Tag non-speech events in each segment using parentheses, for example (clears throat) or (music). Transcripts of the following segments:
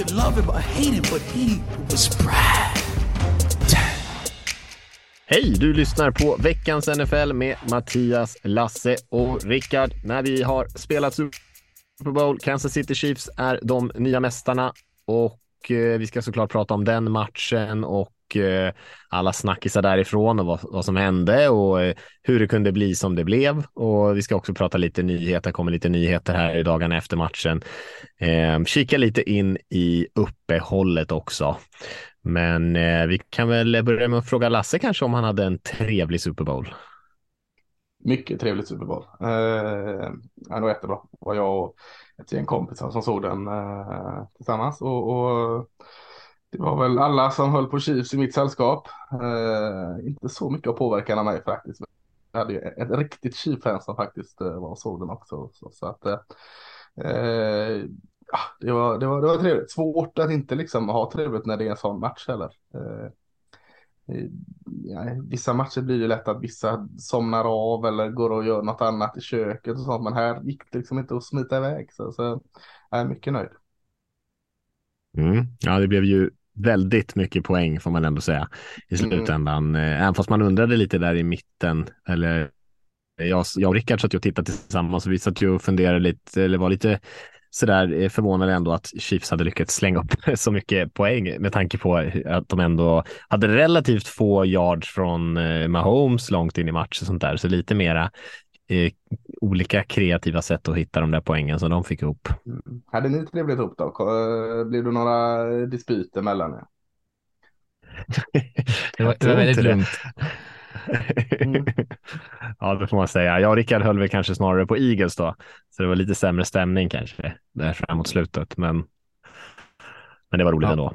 Could love him or hate him, but he was Brad. Hej! Du lyssnar på veckans NFL med Mattias, Lasse och Rickard. När vi har spelat Super Bowl, Kansas City Chiefs är de nya mästarna och eh, vi ska såklart prata om den matchen och Eh, alla snackisar därifrån och vad, vad som hände och eh, hur det kunde bli som det blev. Och vi ska också prata lite nyheter, kommer lite nyheter här i dagarna efter matchen. Eh, kika lite in i uppehållet också. Men eh, vi kan väl börja med att fråga Lasse kanske om han hade en trevlig Super Bowl. Mycket trevligt Super Bowl. Eh, det var jättebra. Det var jag och ett gäng kompisar som såg den eh, tillsammans. Och, och, det var väl alla som höll på Chiefs i mitt sällskap. Eh, inte så mycket av påverkan av mig faktiskt. Jag hade ju ett riktigt Chiefs-fan som faktiskt eh, var och såg den också. Så, så att, eh, eh, ja, det, var, det, var, det var trevligt. Svårt att inte liksom ha trevligt när det är en sån match heller. Eh, eh ja, vissa matcher blir det lätt att vissa somnar av eller går och gör något annat i köket och sånt. Men här gick det liksom inte att smita iväg. Så, så jag är mycket nöjd. Mm. Ja, det blev ju väldigt mycket poäng får man ändå säga i slutändan. Mm. Även fast man undrade lite där i mitten eller jag, jag och Rickard satt ju och tittade tillsammans och vi satt ju och funderade lite eller var lite sådär förvånade ändå att Chiefs hade lyckats slänga upp (laughs) så mycket poäng med tanke på att de ändå hade relativt få yards från eh, Mahomes långt in i match och sånt där. Så lite mera eh, olika kreativa sätt att hitta de där poängen som de fick ihop. Mm. Hade ni trevligt ihop då? Blev det några dispyter mellan er? (laughs) det var, det var väldigt lugnt. Mm. (laughs) ja, det får man säga. Jag och Rickard höll väl kanske snarare på Eagles då, så det var lite sämre stämning kanske där framåt slutet, men, men det var roligt ja. ändå.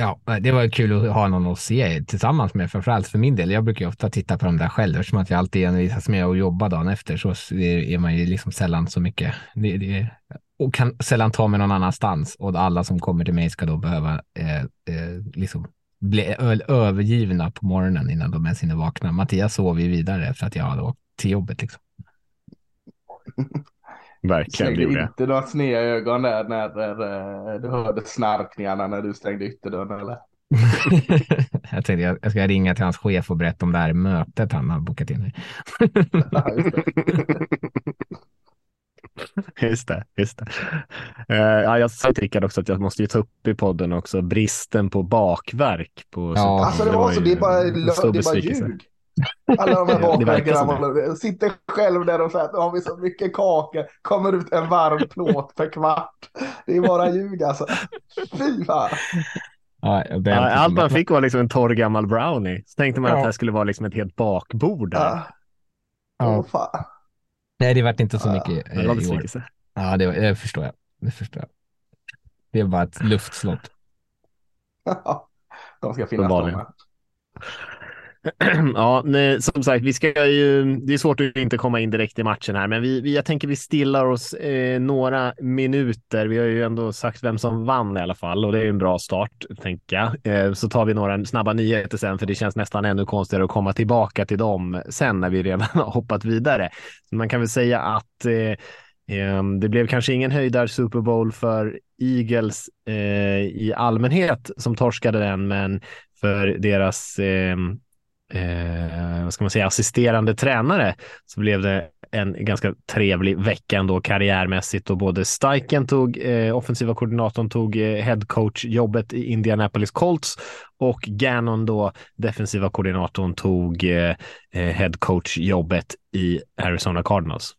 Ja, det var kul att ha någon att se tillsammans med, framförallt för min del. Jag brukar ju ofta titta på de där själv, eftersom att jag alltid envisas med att jobba dagen efter, så är man ju liksom sällan så mycket, det, det, och kan sällan ta mig någon annanstans och alla som kommer till mig ska då behöva eh, eh, liksom bli övergivna på morgonen innan de ens hinner vakna. Mattias sov ju vidare för att jag hade åkt till jobbet. Liksom. (laughs) Verkligen, det gjorde inte några sneda ögon där när, när du hörde snarkningarna när du stängde ytterdörren eller? (laughs) jag tänkte jag, jag ska ringa till hans chef och berätta om det här mötet han har bokat in. (laughs) Just det, just det. Uh, ja, jag sa till Rickard också att jag måste ju ta upp i podden också bristen på bakverk. På ja. Alltså det var så, det är bara, det är bara ljug. Alla de här bakverkarna sitter själv där och säger att har vi så mycket kakor, kommer ut en varm plåt per kvart. Det är bara ljug alltså. Fy fan. Allt man fick var liksom en torr gammal brownie. Så tänkte man ja. att det här skulle vara liksom ett helt bakbord där. Ja. Oh, fan. Nej, det vart inte så mycket ja, eh, i år. Ja, det, det förstår jag. Det förstår jag. Det är bara ett luftslott. (laughs) De ska finnas de (clears throat) Ja, nej, som sagt, vi ska ju, det är svårt att inte komma in direkt i matchen här, men vi, vi, jag tänker vi stillar oss eh, några minuter. Vi har ju ändå sagt vem som vann i alla fall och det är en bra start, tänker jag. Eh, så tar vi några snabba nyheter sen, för det känns nästan ännu konstigare att komma tillbaka till dem sen när vi redan (laughs) har hoppat vidare. Så man kan väl säga att eh, eh det blev kanske ingen höjdar Super Bowl för Eagles eh, i allmänhet som torskade den, men för deras eh, eh, vad ska man säga, assisterande tränare så blev det en ganska trevlig vecka ändå karriärmässigt och både Steichen tog, eh, offensiva koordinatorn tog eh, headcoach-jobbet i Indianapolis Colts och Gannon då, defensiva koordinatorn, tog eh, eh headcoach-jobbet i Arizona Cardinals.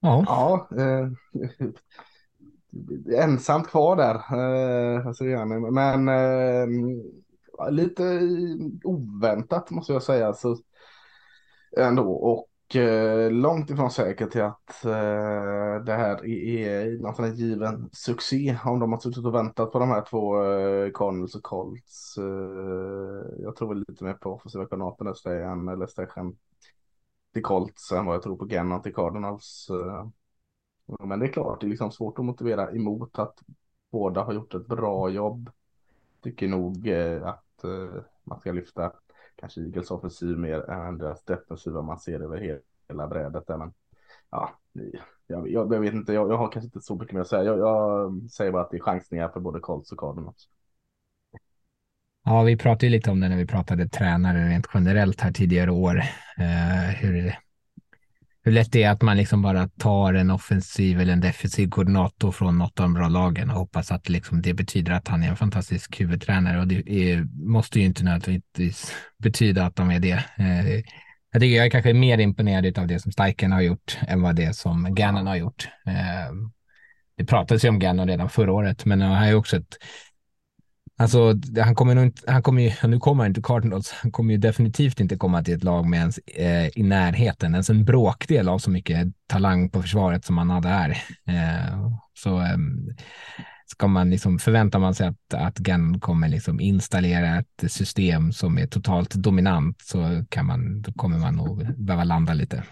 Ja, ja eh, ensamt kvar där. Eh, men eh, lite oväntat måste jag säga. Så ändå. Och eh, långt ifrån säkert till att eh, det här är någon sån given succé om de har suttit och väntat på de här två eh, Cardinals och Colts. Eh, jag tror väl lite mer på offensiva koordinatorn efter än eller Stechan till Colts än vad jag tror på Gannon till Cardinals. Eh. Men det är klart, det är liksom svårt att motivera emot att båda har gjort ett bra jobb. Tycker nog eh, att eh, man ska lyfta kanske Eagles offensiv mer än deras defensiva. Man ser över hela brädet där. Men ja, jag, jag, jag vet inte, jag, jag, har kanske inte så mycket mer att säga. Jag, jag säger bara att det är chansningar för både Colts och Cardinals. Ja, vi pratade ju lite om det när vi pratade tränare rent generellt här tidigare år. Eh, hur, hur lätt det är att man liksom bara tar en offensiv eller en defensiv koordinator från något av de bra lagen och hoppas att liksom det betyder att han är en fantastisk huvudtränare och det är, måste ju inte nödvändigtvis betyda att de är det. Eh, jag tycker jag är kanske mer imponerad av det som Steichen har gjort än vad det som Gannon har gjort. Eh, det pratades ju om Gannon redan förra året, men han har ju också ett Alltså, han kommer nog inte, han kommer ju, nu kommer han inte Cardinals, han kommer ju definitivt inte komma till ett lag med ens eh, i närheten, ens en bråkdel av så mycket talang på försvaret som han hade här. Eh, så eh, ska man liksom, förväntar man sig att, att Gannon kommer liksom installera ett system som är totalt dominant så kan man, då kommer man nog behöva landa lite.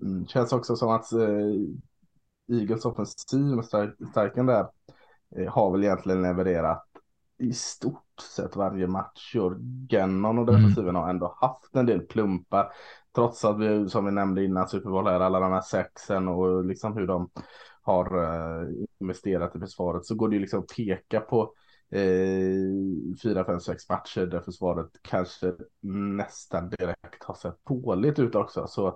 Mm, känns också som att eh, Eagles offensiv med stärkande där har väl egentligen levererat i stort sett varje match. Gannon och defensiven mm. har ändå haft en del plumpar. Trots att vi, som vi nämnde innan Super Bowl här, alla de här sexen och liksom hur de har uh, investerat i försvaret så går det ju liksom att peka på eh, fyra, fem, sex matcher där försvaret kanske nästan direkt har sett dåligt ut också. Så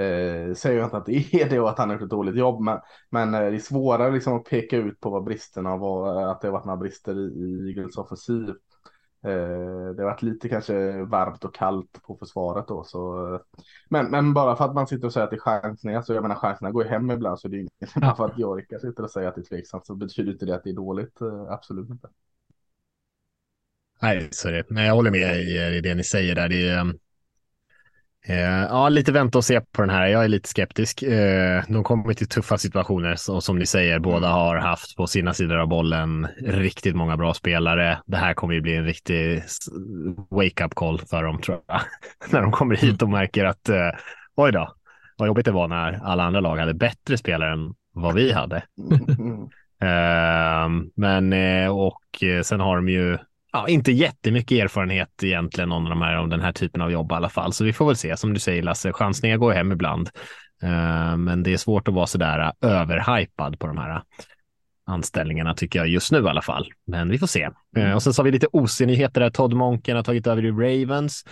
eh, säger jag inte att det är det och att han har gjort ett dåligt jobb, men, men eh, det är svårare liksom att peka ut på vad bristerna var, att det har varit några brister i, Eagles offensiv. Eh, det har varit lite kanske varmt och kallt på försvaret då. Så, eh, men, men bara för att man sitter och säger att det är chansningar, så jag menar chanserna går ju hem ibland så det är inget. Bara för att Jorika sitter och säger att det är tveksamt så betyder inte det att det är dåligt. Absolut inte. Nej, det. Nej, jag håller med i, i det ni säger där. Det är, eh, ja, lite vänta och se på den här. Jag är lite skeptisk. Eh, de kommer till tuffa situationer och som ni säger, båda har haft på sina sidor av bollen riktigt många bra spelare. Det här kommer ju bli en riktig wake-up call för dem tror jag. (laughs) när de kommer hit och märker att eh, oj då, vad jobbigt det var när alla andra lag hade bättre spelare än vad vi hade. Uh, (laughs) men uh, och uh, sen har de ju ja, inte jättemycket erfarenhet egentligen om, de här, om den här typen av jobb i alla fall. Så vi får väl se. Som du säger Lasse, chansningar går hem ibland. Uh, men det är svårt att vara sådär eh, överhypad på de här eh, anställningarna tycker jag just nu i alla fall. Men vi får se. Och sen så har vi lite OC-nyheter där. Todd Monken har tagit över i Ravens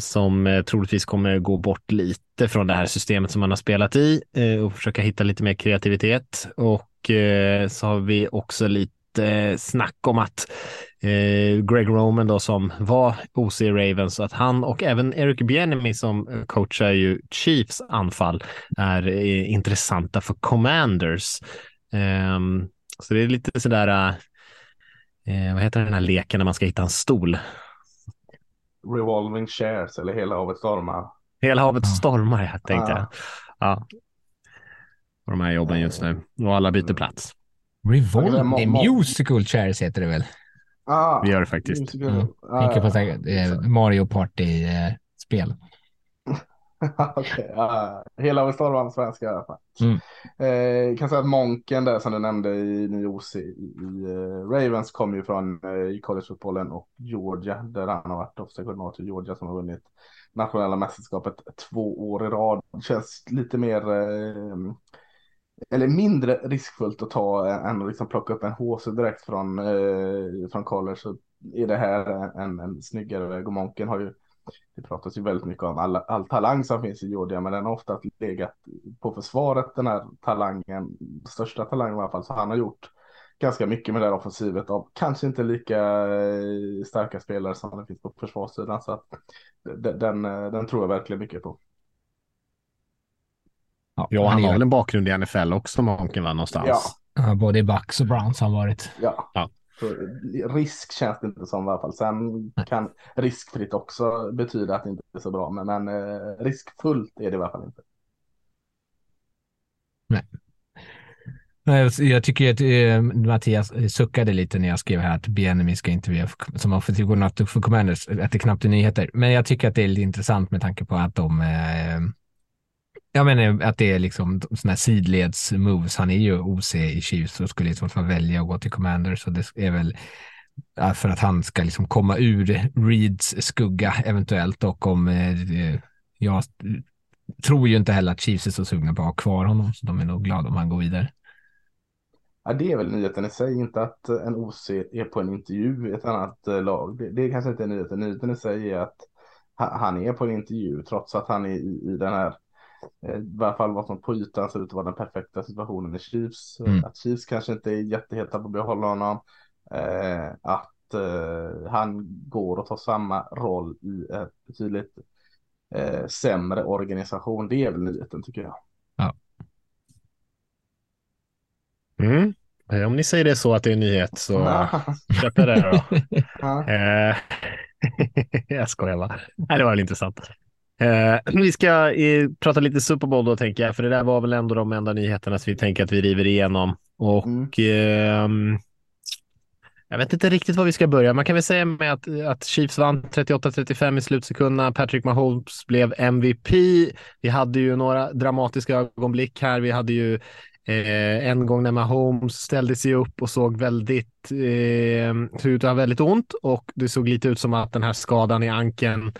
som troligtvis kommer gå bort lite från det här systemet som man har spelat i och försöka hitta lite mer kreativitet. Och så har vi också lite snack om att Greg Roman då som var OC Ravens, att han och även Eric Bieniemy som coachar ju Chiefs anfall är eh, intressanta för Commanders. Eh, så det är lite sådär, eh, vad heter den här leken när man ska hitta en stol? Revolving shares eller Hela havet stormar. Hela havet stormar, jag tänkte jag. Ja. Och de här jobben just nu. Och alla byter plats. Revolving musical chairs heter det väl? Ah, det gör det faktiskt. Mm. Ah, på eh, Mario Party-spel. (laughs) okay, uh, hela vår storm svenska i alla fall. Mm. Eh, kan säga att Monken där som du nämnde i Nyos i, i uh, Ravens kom ju från uh, i collegefotbollen och Georgia där han har varit offensiv koordinator Georgia som har vunnit nationella mästerskapet två år i rad. Känns lite mer uh, eller mindre riskfullt att ta än att liksom plocka upp en HC direkt från, eh, från college. Så är det här en, en snyggare väg och Monken har ju det pratas ju väldigt mycket om all, all talang som finns i Georgia men den har ofta legat på försvaret den här talangen, största talangen i alla fall. Så han har gjort ganska mycket med det här offensivet av kanske inte lika eh, starka spelare som det finns på försvarssidan. Så att den, eh, den tror jag verkligen mycket på. Ja, ja han har väl en bakgrund i NFL också, Monken, va, någonstans? Ja. ja både i Bucks och Browns har han varit. Ja. ja. Risk känns det inte som i alla fall. Sen kan riskfritt också betyda att det inte är så bra. Men, men eh, riskfullt är det i alla fall inte. Nej. Jag tycker att eh, Mattias suckade lite när jag skrev här att Bienemi ska intervjua som offensiv koordinator för Commanders, att det knappt är nyheter. Men jag tycker att det är lite intressant med tanke på att de eh, jag menar att det är liksom sådana här sidleds moves. Han är ju OC i Chiefs och skulle i så fall välja att gå till Commander. Så det är väl för att han ska liksom komma ur Reeds skugga eventuellt och om eh, jag tror ju inte heller att Chiefs är så sugna på att ha kvar honom, så de är nog glada om han går vidare. Ja, det är väl nyheten i sig, inte att en OC är på en intervju i ett annat eh, lag. Det, det kanske inte är nyheten. Nyheten i sig är att han är på en intervju trots att han är i, i den här i varje fall vad som på ytan ser ut att vara den perfekta situationen i Chiefs. Mm. Att Chiefs kanske inte är jätteheta på att behålla honom. Eh, att eh, han går och tar samma roll i ett betydligt eh, sämre organisation. Det är väl nyheten tycker jag. Ja. Mm. Eh, om ni säger det så att det är en nyhet så köper jag det då. (laughs) Eh, (laughs) jag skojar bara. Nej, det var väl intressant. Eh, (clears throat) vi ska eh, prata lite Super Bowl då tänker jag, för det där var väl ändå de enda nyheterna som vi tänker att vi river igenom. Och mm. eh, jag vet inte riktigt var vi ska börja. Man kan väl säga med att, att Chiefs vann 38-35 i slutsekunderna. Patrick Mahomes blev MVP. Vi hade ju några dramatiska ögonblick här. Vi hade ju Eh, en gång när Mahomes ställde sig upp och såg väldigt, eh, ut att ha väldigt ont och det såg lite ut som att den här skadan i ankeln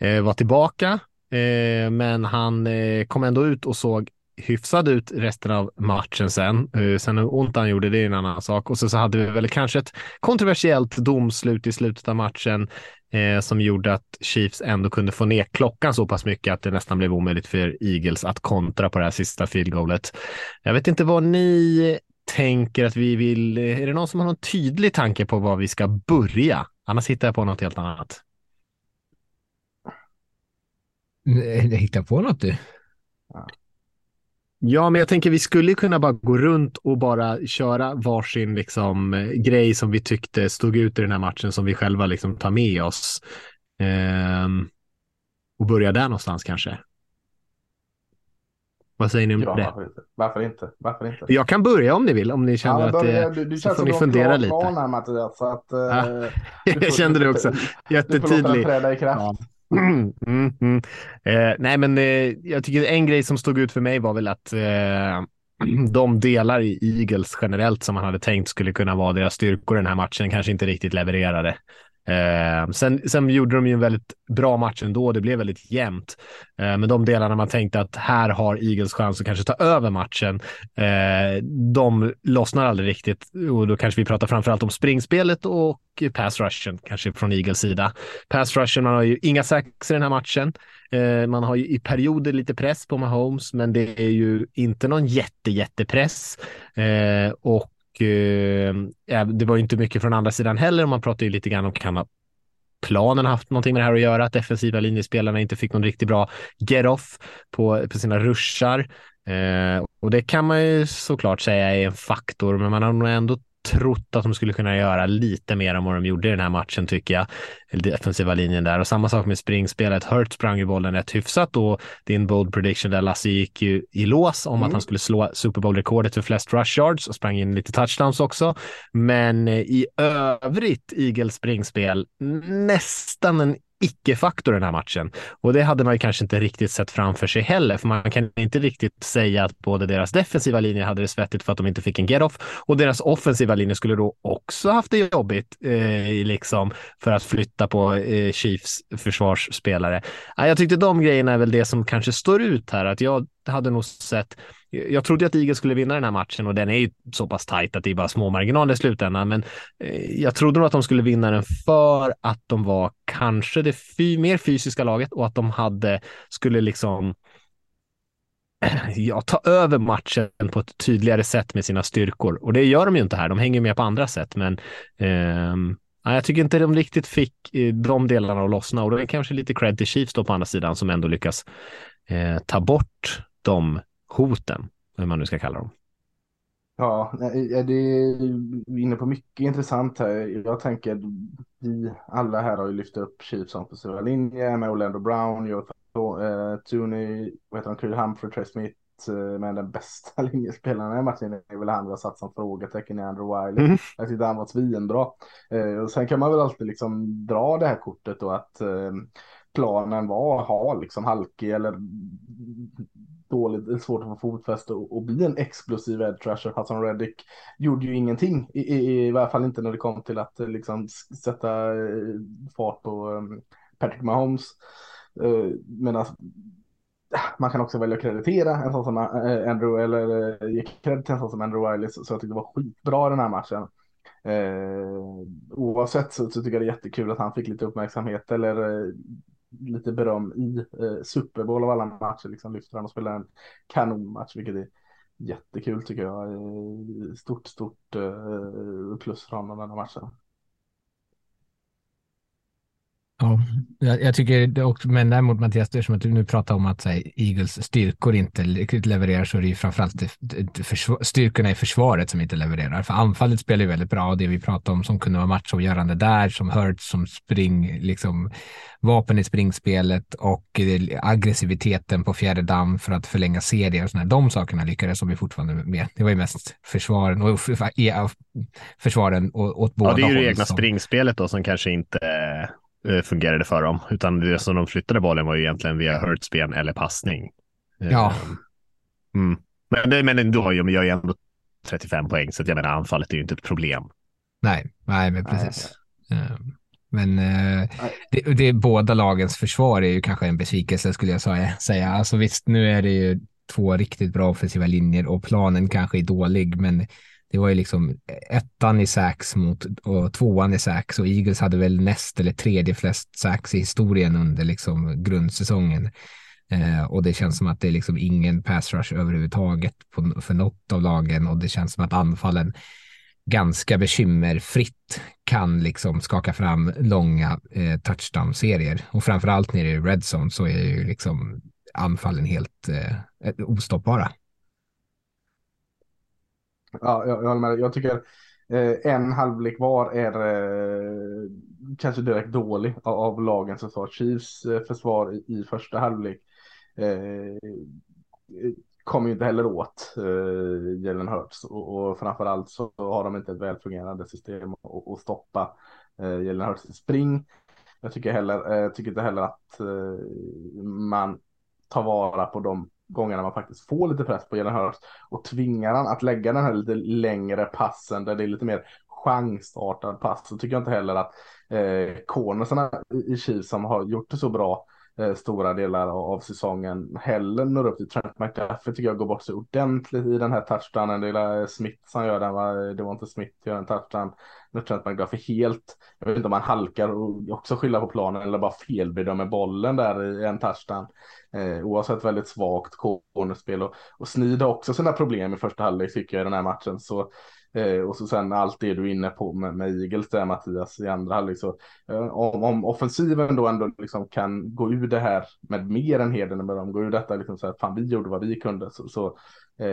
Eh, var tillbaka, eh, men han eh, kom ändå ut och såg hyfsad ut resten av matchen sen. Eh, sen hur ont han gjorde, det är en annan sak. Och så, så hade vi väl kanske ett kontroversiellt domslut i slutet av matchen eh, som gjorde att Chiefs ändå kunde få ner klockan så pass mycket att det nästan blev omöjligt för Eagles att kontra på det här sista field goalet. Jag vet inte vad ni tänker att vi vill. Eh, är det någon som har någon tydlig tanke på var vi ska börja? Annars hittar jag på något helt annat. Hitta på något du. Ja. men jag tänker vi skulle kunna bara gå runt och bara köra varsin liksom, grej som vi tyckte stod ut i den här matchen som vi själva liksom tar med oss. Ehm, och börja där någonstans kanske. Vad säger ni om ja, det? Varför inte? varför inte? Varför inte? Jag kan börja om ni vill, om ni känner ja, att det... Du, du så får ni fundera lite. Här, Mattias, så att, ja. eh, (laughs) jag kände det också. Jättetydlig. Du får låta den träda i kraft. Ja. Mm, mm, mm. Eh, nej, men eh, jag tycker en grej som stod ut för mig var väl att eh, (clears throat) de delar i Eagles generellt som man hade tänkt skulle kunna vara deras styrkor den här matchen kanske inte riktigt levererade. Eh, sen, sen gjorde de ju en väldigt bra match ändå. Det blev väldigt jämnt. Eh, men de delarna man tänkte att här har Eagles chans att kanske ta över matchen, eh, de lossnar aldrig riktigt. Och då kanske vi pratar framförallt om springspelet och pass rushen, kanske från Eagles sida. Pass rushen, man har ju inga sacks i den här matchen. Eh, man har ju i perioder lite press på Mahomes, men det är ju inte någon jätte, jättepress. Eh, och eh, det var inte mycket från andra sidan heller. Man pratar ju lite grann om kan planen haft någonting med det här att göra, att defensiva linjespelarna inte fick någon riktigt bra get-off på, på sina ruschar Eh, och det kan man ju såklart säga är en faktor, men man har nog ändå trott att de skulle kunna göra lite mer än vad de gjorde i den här matchen tycker jag. Defensiva linjen där och samma sak med springspelet. Hurt sprang ju bollen rätt hyfsat och din bold prediction där Lasse gick ju i lås om mm. att han skulle slå Super Bowl-rekordet för flest rush yards och sprang in lite touchdowns också. Men eh, i övrigt Eagles springspel nästan en icke-faktor den här matchen. Och det hade man ju kanske inte riktigt sett framför sig heller, för man kan inte riktigt säga att både deras defensiva linje hade det svettigt för att de inte fick en get-off och deras offensiva linje skulle då också haft det jobbigt eh, liksom för att flytta på eh, Chiefs försvarsspelare. jag tyckte de grejerna är väl det som kanske står ut här, att jag hade nog sett Eh, jag trodde att Eagles skulle vinna den här matchen och den är ju så pass tajt att det är bara små marginaler i slutändan. Men eh, jag trodde nog att de skulle vinna den för att de var kanske det fy, mer fysiska laget och att de hade, skulle liksom (clears throat) ja, ta över matchen på ett tydligare sätt med sina styrkor. Och det gör de ju inte här. De hänger med på andra sätt, men eh, jag tycker inte de riktigt fick eh, de delarna att lossna och det är kanske lite cred till Chiefs då på andra sidan som ändå lyckas eh, ta bort de hoten, hur man nu ska kalla dem. Ja, det är inne på mycket intressant här. Jag tänker, vi alla här har ju lyft upp Chiefs offensiva linje med Orlando Brown, Joe uh, Tooney, vad heter han, Creed Humphrey, Trey Smith, uh, men den bästa (laughs) linjespelaren i matchen är väl han vi har satt som frågetecken i Andrew Wiley. Mm. Jag tyckte han var svinbra. Uh, och sen kan man väl alltid liksom dra det här kortet då att uh, planen var att ha liksom halkig eller dåligt, svårt att få fotfäste och, och bli en explosiv edge rusher. Hassan Reddick gjorde ju ingenting, i, i, i varje fall inte när det kom till att eh, liksom sätta eh, fart på um, Patrick Mahomes. Uh, Medan alltså, man kan också välja att kreditera en sån som Andrew eller ge cred till en sån som Andrew Wiley så, jag tyckte det var skitbra den här matchen. Eh, oavsett så, så, tycker jag det är jättekul att han fick lite uppmärksamhet eller lite beröm i eh, Super Bowl av alla matcher. Liksom lyfter han och spelar en kanonmatch, vilket är jättekul tycker jag. Eh, stort, stort eh, plus för honom den här matchen. Ja, jag, jag tycker det också, men däremot Mattias, det är som att du nu pratar om att här, Eagles styrkor inte levererar så är det ju framförallt det, det försvar, styrkorna i försvaret som inte levererar. För anfallet spelar ju väldigt bra och det vi pratar om som kunde vara matchavgörande där, som Hurts som spring, liksom vapen i springspelet och aggressiviteten på fjärde damm för att förlänga serier och sådana De sakerna lyckades vi fortfarande med. Det var ju mest försvaren och försvaren åt båda Ja, det är ju det egna som... springspelet då som kanske inte Eh, fungerade för dem, utan det som de flyttade bollen var ju egentligen via hurtspel eller passning. Ja. Mm. Men, det, men ändå, jag gör ju ändå 35 poäng, så att jag menar anfallet är ju inte ett problem. Nej, nej, men precis. Nej. Men eh, det, det, båda lagens försvar är ju kanske en besvikelse skulle jag säga. Alltså visst, nu är det ju två riktigt bra offensiva linjer och planen kanske är dålig, men det var ju liksom ettan i sax mot och tvåan i sax och Eagles hade väl näst eller tredje flest sax i historien under liksom grundsäsongen. Eh, och det känns som att det är liksom ingen pass rush överhuvudtaget på, för något av lagen och det känns som att anfallen ganska bekymmerfritt kan liksom skaka fram långa eh, touchdown-serier. Och framförallt nere i red zone så är ju liksom anfallen helt eh, ostoppbara. Ja, jag, jag håller med. Jag tycker eh, en halvlek var är eh, kanske direkt dålig av, av lagen som sa Chiefs eh, försvar i, i, första halvlek. Eh, eh, kommer ju inte heller åt eh, Jalen Hurts och, och framförallt så har de inte ett välfungerande system att stoppa eh, Jalen Hurts spring. Jag tycker, heller, eh, tycker inte heller att eh, man tar vara på de gångerna man faktiskt får lite press på Jalen Hurst och tvingar han att lägga den här lite längre passen där det är lite mer chansartad pass så tycker jag inte heller att eh, cornersarna i Chiefs som har gjort det så bra Eh, stora delar av säsongen heller når upp till Trent McDuffie tycker jag går bort sig ordentligt i den här touchdownen. Det är eh, Smith som gör den, va? det var inte Smith som gör en touchdown. Nu Trent McDuffie helt, jag vet inte om han halkar och också skyller på planen eller bara felbedömer bollen där i en touchdown. Eh, oavsett väldigt svagt cornerspel och, och har också sina problem i första halvlek tycker jag i den här matchen. Så Eh, och så sen allt det du är inne på med, med Eagles där Mattias i andra halvlek. Så eh, om, om offensiven då ändå liksom kan gå ur det här med mer än heden med dem, gå ur detta liksom så att fan vi gjorde vad vi kunde så, så eh,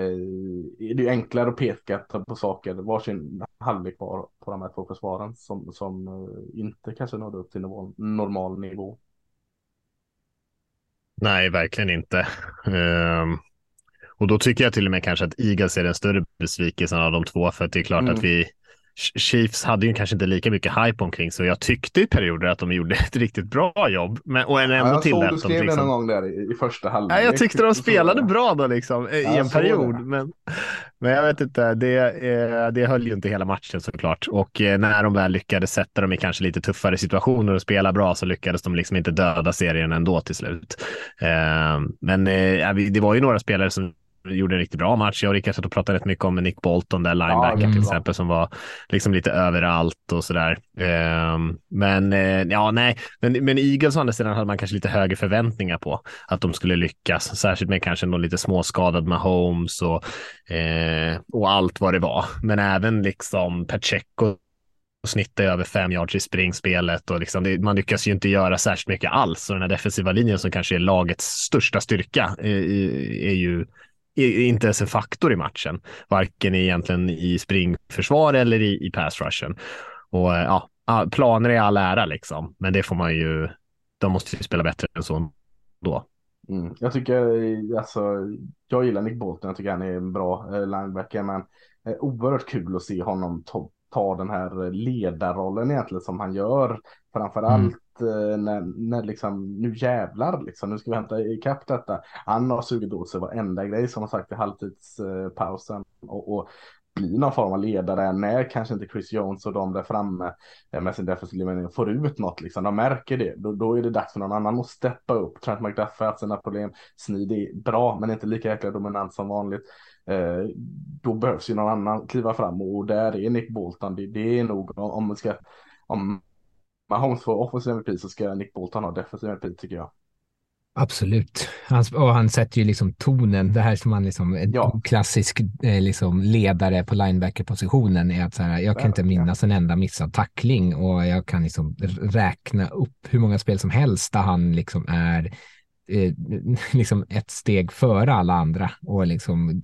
är det ju enklare att peka på saker varsin halvlek var på de här två försvaren som, som eh, inte kanske nådde upp till nivå, normal nivå. Nej, verkligen inte. Um... Och då tycker jag till och med kanske att Eagles är den större besvikelsen av de två, för att det är klart mm. att vi Chiefs hade ju kanske inte lika mycket hype omkring så jag tyckte i perioder att de gjorde (laughs) ett riktigt bra jobb. Men, och ändå ja, jag såg du skrev liksom... någon gång där i, i första halvlek. Ja, jag tyckte de spelade bra då liksom i en period. Men, men jag vet inte, det, eh, det höll ju inte hela matchen såklart. Och eh, när de väl lyckades sätta dem i kanske lite tuffare situationer och spela bra så lyckades de liksom inte döda serien ändå till slut. Eh, men det var ju några spelare som gjorde en riktigt bra match. Jag och Rickard satt och pratade rätt mycket om Nick Bolton, där linebacken ja, till exempel, som var liksom lite överallt och sådär. Um, men uh, ja, nej, men, men Eagles å andra sidan hade man kanske lite högre förväntningar på att de skulle lyckas, särskilt med kanske någon lite småskadad med Holmes och, uh, och allt vad det var. Men även liksom Pacheco och snittar över fem yards i springspelet och liksom det, man lyckas ju inte göra särskilt mycket alls. Och den här defensiva linjen som kanske är lagets största styrka är, är ju inte ens en faktor i matchen, varken egentligen i springförsvar eller i, i pass rushen. Och ja, planer är all ära liksom, men det får man ju. De måste ju spela bättre än så då. Mm. Jag tycker, alltså, jag gillar Nick Bolton, jag tycker han är en bra eh, linebacker, men eh, oerhört kul att se honom ta, ta den här ledarrollen egentligen som han gör. Framförallt mm. Eh, när, när liksom, nu jävlar liksom, nu ska vi hämta ikapp detta. Han har sugit åt sig varenda grej som har sagt i halvtidspausen och, och bli någon form av ledare när kanske inte Chris Jones och de där framme eh, med sin defensiva mening får ut något liksom. De märker det. Då, då är det dags för någon annan att steppa upp. Trent McDuff har haft sina problem. Sneed är bra, men inte lika jäkla dominant som vanligt. Eh, då behövs ju någon annan kliva fram och där är Nick Bolton. Det, det är nog om man ska om Mahomes får offensiv MVP så ska Nick Bolton ha defensiv MVP tycker jag. Absolut. Han, och han sätter ju liksom tonen. Det här som man liksom, en ja. klassisk eh, liksom ledare på linebacker-positionen är att så här, jag kan inte minnas en enda missad tackling och jag kan liksom räkna upp hur många spel som helst där han liksom är eh, (laughs) liksom ett steg före alla andra och liksom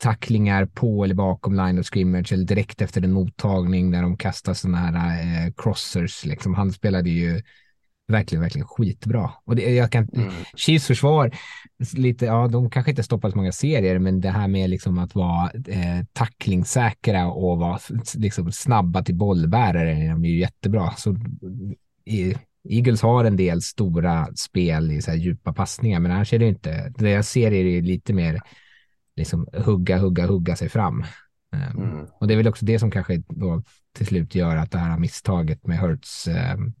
tacklingar på eller bakom line of scrimmage eller direkt efter en mottagning när de kastar sådana här eh, crossers. Liksom. Han spelade ju verkligen, verkligen skitbra. Och det, jag kan, mm. Chiefs försvar, lite, ja, de kanske inte stoppar så många serier, men det här med liksom att vara eh, tacklingssäkra och vara liksom, snabba till bollbärare, de är ju jättebra. Så, i, Eagles har en del stora spel i så här djupa passningar, men annars är det inte. Det jag ser är det lite mer liksom hugga, hugga, hugga sig fram. Um, mm. Och det är väl också det som kanske då till slut gör att det här misstaget med Hurts um,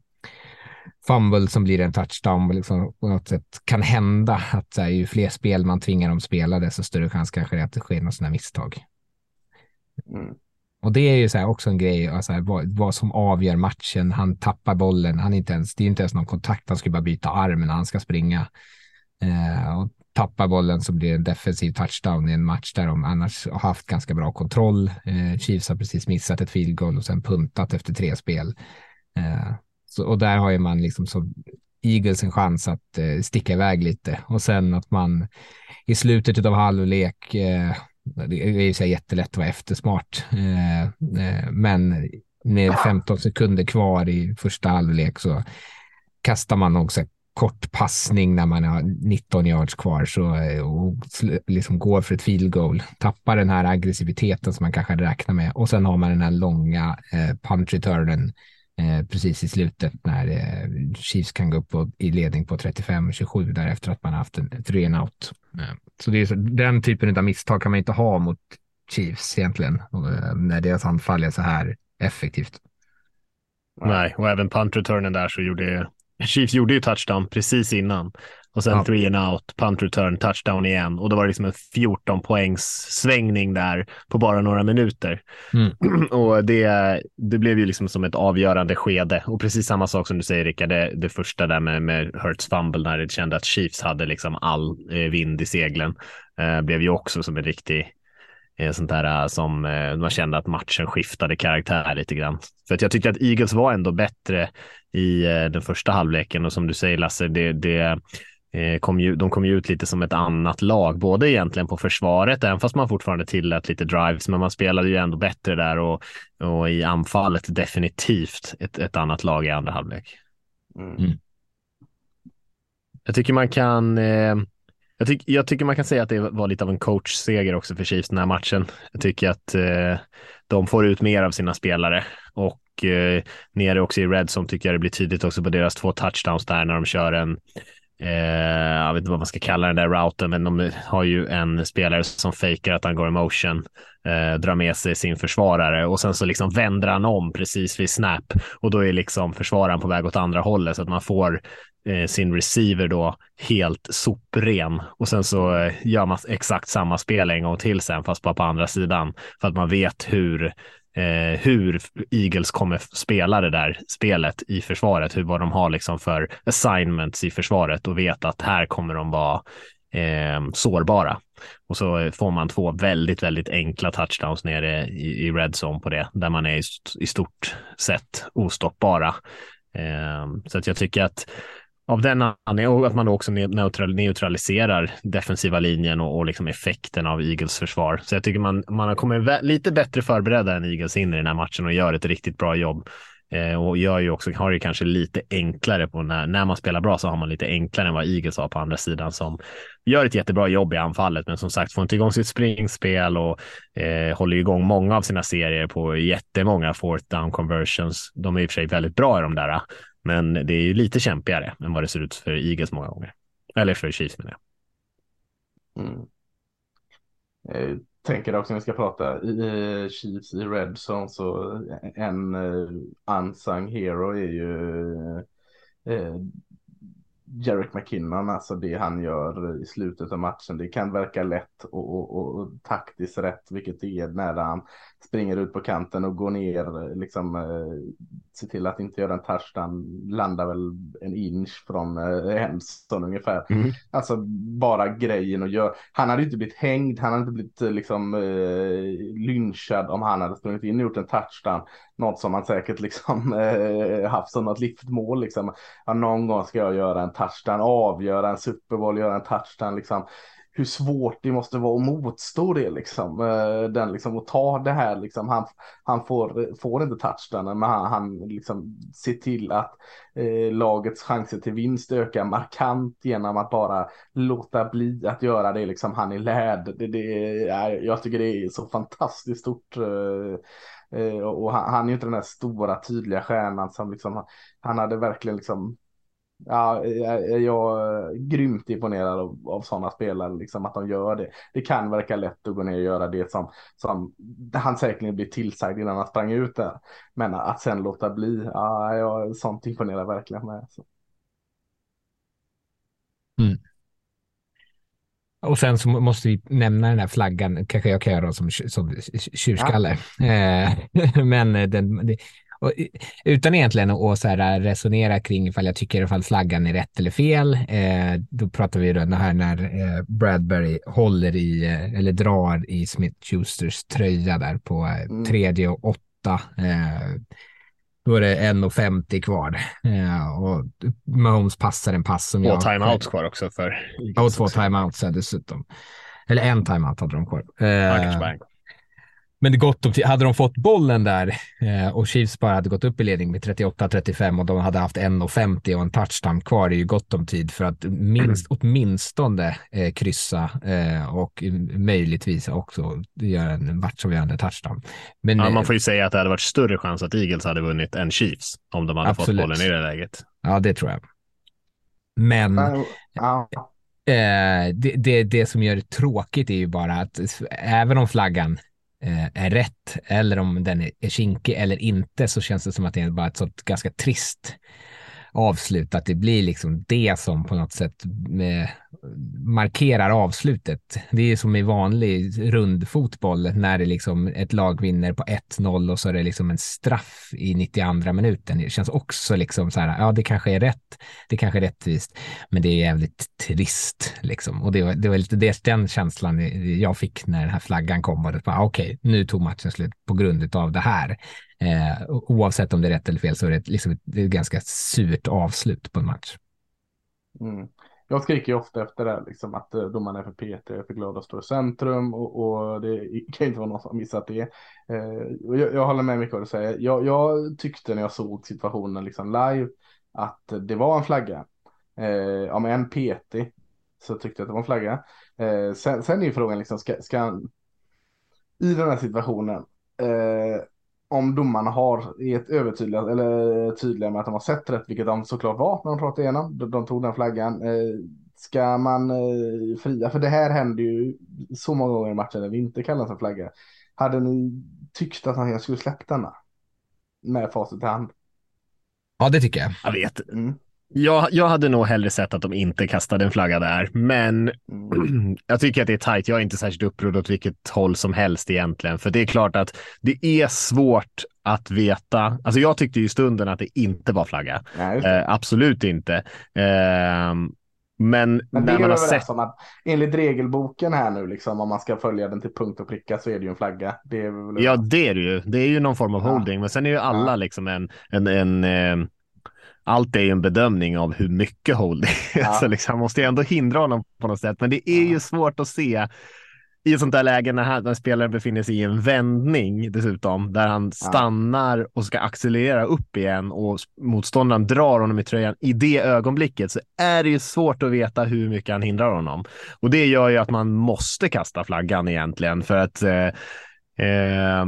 fumble som blir en touchdown liksom på något sätt kan hända. Att här, ju fler spel man tvingar dem spela, desto större chans kanske att det sker något sådana misstag. Mm. Och det är ju så här också en grej, alltså här, vad, vad, som avgör matchen. Han tappar bollen, han inte ens, det är inte ens någon kontakt, han ska bara byta armen när han ska springa. Eh, och tappar bollen så blir det en defensiv touchdown i en match där de annars har haft ganska bra kontroll. Eh, Chiefs har precis missat ett field goal och sen puntat efter tre spel. Eh, så, och där har ju man liksom som Eagles en chans att eh, sticka iväg lite och sen att man i slutet av halvlek, eh, det är ju så jättelätt att vara eftersmart, eh, eh men med 15 sekunder kvar i första halvlek så kastar man också kort passning när man har 19 yards kvar så, eh, och liksom går för ett field goal, tappar den här aggressiviteten som man kanske hade räknat med och sen har man den här långa eh, punch returnen eh, precis i slutet när eh, Chiefs kan gå upp på, i ledning på 35-27 därefter att man haft en three and out. Eh, så det är så, den typen av misstag kan man inte ha mot Chiefs egentligen eh, när deras anfall är så här effektivt. Nej, och även punt returnen där så gjorde (laughs) Chiefs gjorde ju touchdown precis innan och sen ja. three and out, punt return, touchdown igen och då var det liksom en 14 poängs svängning där på bara några minuter. Mm. (clears throat) och det, det blev ju liksom som ett avgörande skede och precis samma sak som du säger Rickard, det, det första där med, med Hurts fumble när det kände att Chiefs hade liksom all eh, vind i seglen eh, blev ju också som en riktig sånt där eh, som eh, man kände att matchen skiftade karaktär lite grann. För att jag tyckte att Eagles var ändå bättre i den första halvleken och som du säger Lasse, det, det Eh, kom ju, de kom ju ut lite som ett annat lag, både egentligen på försvaret, även fast man fortfarande tillät lite drives, men man spelade ju ändå bättre där och, och i anfallet definitivt ett, ett annat lag i andra halvlek. Mm. mm. Jag tycker man kan eh, jag, tyck, jag tycker man kan säga att det var lite av en coachseger också för Chiefs den här matchen. Jag tycker att eh, de får ut mer av sina spelare och eh, nere också i Red som tycker jag det blir tydligt också på deras två touchdowns där när de kör en Eh, jag vet inte vad man ska kalla den där routen, men de har ju en spelare som fejkar att han går i motion, eh, drar med sig sin försvarare och sen så liksom vänder han om precis vid snap och då är liksom försvararen på väg åt andra hållet så att man får eh, sin receiver då helt sopren och sen så eh, gör man exakt samma spel en gång till sen fast bara på andra sidan för att man vet hur eh, hur Eagles kommer spela det där spelet i försvaret, hur vad de har liksom för assignments i försvaret och vet att här kommer de vara eh, sårbara. Och så eh, får man två väldigt, väldigt enkla touchdowns nere i, i red zone på det, där man är i, i stort sett ostoppbara. Eh, så att jag tycker att av den anledningen och att man då också neutraliserar defensiva linjen och, och liksom effekten av Eagles försvar. Så jag tycker man, man har kommit lite bättre förberedda än Eagles in i den här matchen och gör ett riktigt bra jobb. Eh, och gör ju också, har det kanske lite enklare på när, när man spelar bra så har man lite enklare än vad Eagles har på andra sidan som gör ett jättebra jobb i anfallet. Men som sagt får inte igång sitt springspel och eh, håller igång många av sina serier på jättemånga fourth down conversions. De är i och för sig väldigt bra i de där, men det är ju lite kämpigare än vad det ser ut för Eagles många gånger. Eller för Chiefs menar jag. Mm. Jag tänker också när vi ska prata i Chiefs i Red så en eh, unsung hero är ju eh, Jarek McKinnon, alltså det han gör i slutet av matchen. Det kan verka lätt och, och, och taktiskt rätt, vilket det är när han springer ut på kanten och går ner, liksom eh, se till att inte göra en touchdown, landar väl en inch från eh, Henson ungefär. Mm. Alltså bara grejen och gör. Han hade inte blivit hängd, han hade inte blivit eh, liksom eh, lynchad om han hade sprungit in och gjort en touchdown. Något som han säkert liksom (laughs) eh, haft som något livsmål liksom. Ja, någon gång ska jag göra en touchdown, avgöra en Super Bowl, göra en touchdown liksom hur svårt det måste vara att motstå det liksom. Eh, den liksom att ta det här liksom. Han, han får, får inte touchdownen men han, han liksom ser till att eh, lagets chanser till vinst ökar markant genom att bara låta bli att göra det liksom han är lärd. Det, det är, jag tycker det är så fantastiskt stort. Eh Eh, och han, han är ju inte den där stora tydliga stjärnan som liksom han hade verkligen liksom Ja, jag, jag är grymt imponerad av, av sådana spelare, liksom att de gör det. Det kan verka lätt att gå ner och göra det som, som han säkerligen blir tillsagd innan han sprang ut där. Men att sen låta bli, ja, jag, sånt imponerar verkligen med. Så. Mm. Och sen så måste vi nämna den här flaggan, kanske jag kan göra som, som tjurskalle. Ja. Eh, (laughs) men den, och, utan egentligen att så här, resonera kring ifall jag tycker ifall flaggan är rätt eller fel. Eh, då pratar vi då här när eh, Bradbury håller i eh, eller drar i Smith Schusters tröja där på eh, mm. tredje och åtta. Då är det 1,50 kvar. Eh, och Mahomes passar en pass som två jag... Två timeouts kvar också för... Ja, och två timeouts dessutom. Eller en timeout hade de kvar. Eh, men gott om hade de fått bollen där eh, och Chiefs bara hade gått upp i ledning med 38-35 och de hade haft 1.50 och en touchdown kvar, det är ju gott om tid för att minst, åtminstone eh, kryssa eh, och möjligtvis också göra en matchavgörande touchdown. Men, ja, man eh, får ju säga att det hade varit större chans att Eagles hade vunnit än Chiefs om de hade absolut. fått bollen i det läget. Ja, det tror jag. Men ja. Eh, det, det, det som gör det tråkigt är ju bara att även om flaggan Eh, är rätt eller om den är kinkig eller inte så känns det som att det är bara ett sånt ganska trist avslut, att det blir liksom det som på något sätt eh, markerar avslutet. Det är som i vanlig rundfotboll när det liksom ett lag vinner på 1-0 och så är det liksom en straff i 92 minuten. Det känns också liksom så här, ja det kanske är rätt, det kanske är rättvist, men det är jävligt trist liksom. Och det var, det var lite det, den känslan jag fick när den här flaggan kom och det ah, okej, okay, nu tog matchen slut på grund av det här. Eh, oavsett om det är rätt eller fel så är det, liksom ett, det är ett ganska surt avslut på en match. Mm. Jag skriker ju ofta efter det, liksom, att eh, domaren är för PT, är för glad att stå i centrum och, och, det (laughs) kan inte vara någon som har missat det. Eh, jag, jag, håller med mycket vad du säger. Jag, jag, tyckte när jag såg situationen liksom live att det var en flagga. Eh, om en PT så tyckte jag att det var en flagga. Eh, sen, sen är ju frågan, liksom, ska, ska i den här situationen, eh, om domarna har är övertydliga eller tydliga med att de har sett rätt, vilket de såklart var när de pratade igenom. De, de tog den flaggan. Eh, ska man eh, fria? För det här händer ju så många gånger i matchen när vi inte kallar för flagga. Hade ni tyckt att han skulle släppt denna? Med facit i hand. Ja, det tycker jag. Jag vet. Mm. Jag, jag hade nog hellre sett att de inte kastade en flagga där, men (clears throat) jag tycker att det är tajt. Jag är inte särskilt upprörd åt vilket håll som helst egentligen, för det är klart att det är svårt att veta. Alltså jag tyckte i stunden att det inte var flagga. eh, absolut inte. Eh, men, men när man har sett... Att enligt regelboken här nu, liksom, om man ska följa den till punkt och pricka så är det ju en flagga. Det ja, det är det ju. Det är ju någon form av holding, ja. men sen är ju alla ja. liksom en, en, en eh, allt är ju en bedömning av hur mycket holding. Ja. (laughs) så liksom, man måste ju ändå hindra honom på något sätt. Men det är ju svårt att se i ett sånt där läge när, när spelaren befinner sig i en vändning dessutom, där han stannar och ska accelerera upp igen och motståndaren drar honom i tröjan i det ögonblicket så är det ju svårt att veta hur mycket han hindrar honom. Och det gör ju att man måste kasta flaggan egentligen för att eh, Eh,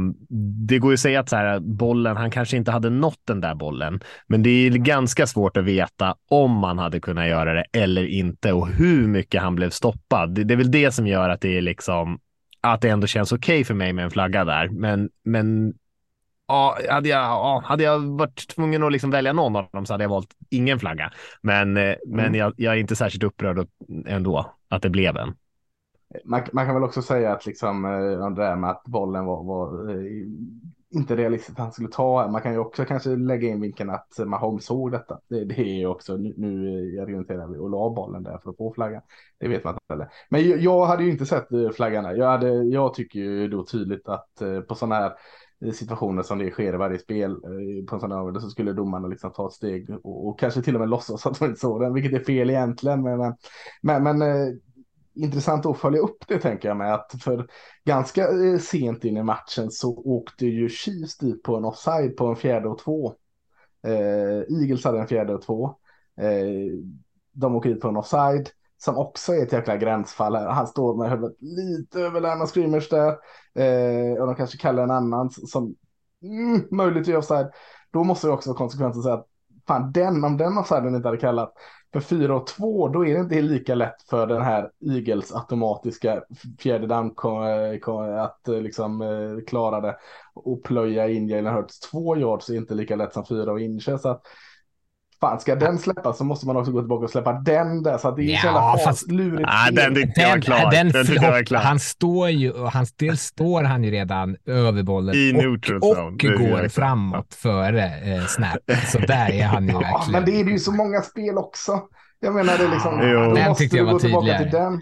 det går ju att säga att så här, bollen, han kanske inte hade nått den där bollen, men det är ganska svårt att veta om man hade kunnat göra det eller inte och hur mycket han blev stoppad. Det, det är väl det som gör att det är liksom att det ändå känns okej okay för mig med en flagga där. Men, men ja, hade jag, ja, hade jag varit tvungen att liksom välja någon av dem så hade jag valt ingen flagga. Men, eh, mm. men jag, jag är inte särskilt upprörd ändå att det blev en man, man, kan väl också säga att liksom eh, det där med att bollen var, var eh, inte realistiskt att han skulle ta. Man kan ju också kanske lägga in vinkeln att Mahomes såg detta. Det, det är ju också nu, nu eh, argumenterar vi och la bollen där för att få flaggan. Det vet man inte heller. Men jag, jag hade ju inte sett flaggan flaggan Jag, hade, jag tycker ju då tydligt att på sådana här situationer som det sker i varje spel på en sån här så skulle domarna liksom ta ett steg och, och, kanske till och med låtsas att de inte såg den, vilket är fel egentligen. Men, men, men intressant att följa upp det tänker jag med att för ganska eh, sent in i matchen så åkte ju Chiefs dit på en offside på en fjärde och två. Eh, Eagles hade en fjärde och två. Eh, de åker dit på en offside som också är ett jäkla gränsfall här. Han står med huvudet lite över Lärna Screamers där. Eh, och de kanske kallar en annan som mm, möjligtvis offside. Då måste det också konsekvensen säga att fan den, om den offsiden inte hade kallat för 4 och 2, då är det inte lika lätt för den här Eagles automatiska fjärde down att eh, liksom eh, klara det och plöja in Jalen Hurts två yards är inte lika lätt som fyra och inche. Så att fan ska den släppas så måste man också gå tillbaka och släppa den där. Så att det är ja, så jävla fast, lurigt. Ja, den tyckte jag var klar. Den, den, den jag var klar. Han står ju, han, dels står han ju redan över bollen I och, och, och går framåt före eh, snap. Så där är han ju (laughs) ja, verkligen. Men det är ju så många spel också. Jag menar det är liksom, den tyckte jag var tydligare.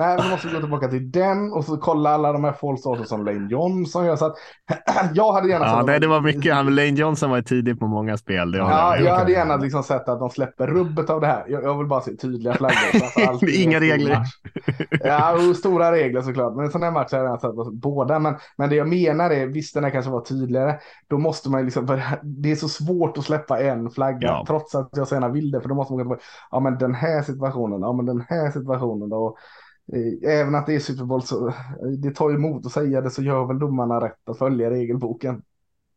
Nej, vi måste gå tillbaka till den och så kolla alla de här false som Lane Johnson gör. Så att, (clears throat) jag hade gärna ja, sett... det var mycket. Han, Lane Johnson var tidig på många spel. ja, jag hade gärna liksom sett att de släpper rubbet av det här. Jag, jag vill bara se tydliga flaggor. (laughs) Inga regler. ja, och stora regler såklart. Men en sån här match hade jag sett båda. Men, men det jag menar är, visst den här kanske var tydligare. Då måste man liksom, det är så svårt att släppa en flagga. Ja. Trots att jag gärna vill det. För då måste man gå tillbaka. Ja, men den här situationen. Ja, men den här situationen. Då, Eh, även att det är Super Bowl så eh, det tar emot att säga det så gör väl domarna rätt att följa regelboken.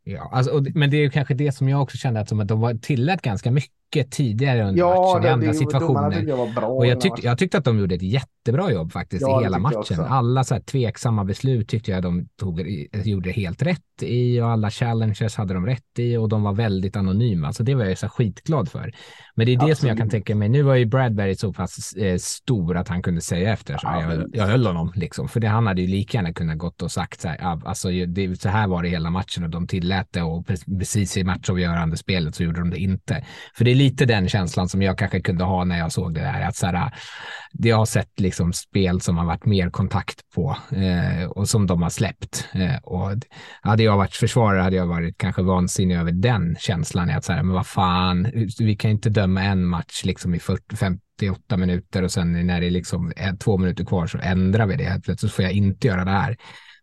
Ja, alltså, men det är ju kanske det som jag också kände att, som att de var tillät ganska mycket tidigare under ja, matchen det, i andra det, situationer. Jag och jag, tyck, jag tyckte att de gjorde ett jättebra jobb faktiskt ja, i hela matchen. Alla så här tveksamma beslut tyckte jag de tog, gjorde helt rätt i och alla challenges hade de rätt i och de var väldigt anonyma. Så det var jag så skitglad för. Men det är det Absolut. som jag kan tänka mig. Nu var ju Bradbury så pass eh, stor att han kunde säga efter så ja, jag, jag höll honom liksom. För det, han hade ju lika gärna kunnat gått och sagt så här. Alltså, det, så här var det hela matchen och de tillät det och precis i matchavgörande spelet så gjorde de det inte. För det är lite den känslan som jag kanske kunde ha när jag såg det där. Att så här, jag har sett liksom spel som har varit mer kontakt på eh, och som de har släppt. Eh, och hade jag varit försvarare hade jag varit kanske vansinnig över den känslan. Att så här, men vad fan, vi kan inte döma en match liksom i 40, 58 minuter och sen när det liksom är två minuter kvar så ändrar vi det. Plötsligt får jag inte göra det här.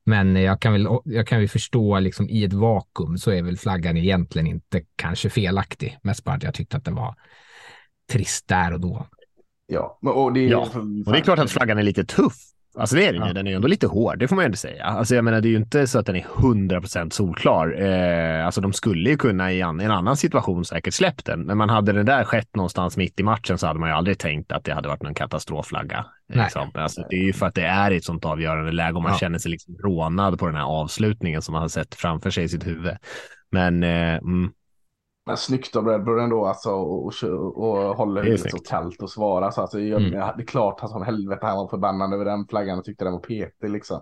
Men jag kan väl, jag kan väl förstå liksom i ett vakuum så är väl flaggan egentligen inte kanske felaktig. Mest bara att jag tyckte att den var trist där och då. Ja, och det är, ja. Och det är klart att flaggan är lite tuff. Alltså det är den ju. Den är ju ändå lite hård, det får man ju ändå säga. Alltså jag menar, det är ju inte så att den är 100% solklar. Eh, alltså de skulle ju kunna i en, en annan situation säkert släppt den. Men man hade det där skett någonstans mitt i matchen så hade man ju aldrig tänkt att det hade varit någon katastroflagga. Liksom. Alltså, det är ju för att det är ett sånt avgörande läge och man ja. känner sig liksom rånad på den här avslutningen som man har sett framför sig i sitt huvud. Men eh, mm, men snyggt av Red Bull ändå alltså och, och, och håller det så kallt och svara. Så alltså, jag, mm. det är klart att som helvete han var förbannad över den flaggan och tyckte den var petig liksom.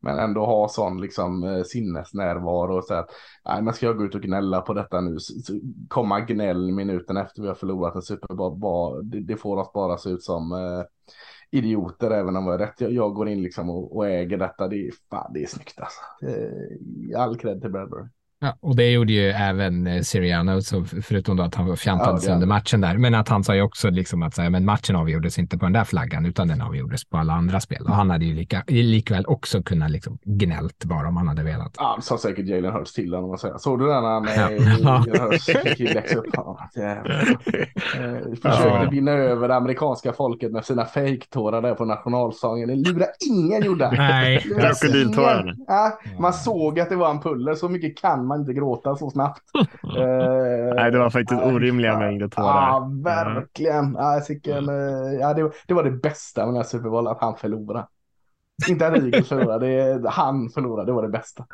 Men ändå ha sån liksom eh, sinnesnärvaro och säga att nej men ska jag gå ut och gnälla på detta nu. Så, så komma gnäll minuten efter vi har förlorat en Super Bowl. Det, det får oss bara se ut som eh, idioter även om jag är rätt. Jag, jag går in liksom och, och, äger detta. Det är, fan, det är snyggt alltså. Eh, all cred till Bradbury. Ja, och det gjorde ju även eh, Siriano, så förutom då att han fjantades Ja, det- under matchen där. Men att han sa ju också liksom att så här, men matchen avgjordes inte på den där flaggan, utan den avgjordes på alla andra spel. Och han hade ju lika, likväl också kunnat liksom gnällt bara om han hade velat. Ja, det sa säkert Jalen Hurts till honom och säga. Såg du den när han Ja. Jalen Hurts läxa upp. Eh, Försökte Ja. vinna över det amerikanska folket med sina fejktårar där på nationalsången. Lurade ingen gjorde. Nej, Lurade Krokodiltårarna. Ja, man såg att det var en puller. Så mycket kan man inte gråta så snabbt. (laughs) Eh, Nej, det var faktiskt nej, orimliga mängder tårar. Ja, verkligen. Ja, sicken, eh, ja, det, var- det var det bästa med den här Super Bowl, att han förlorade. Inte att Eagles förlorade, det är, han förlorade, det var det bästa.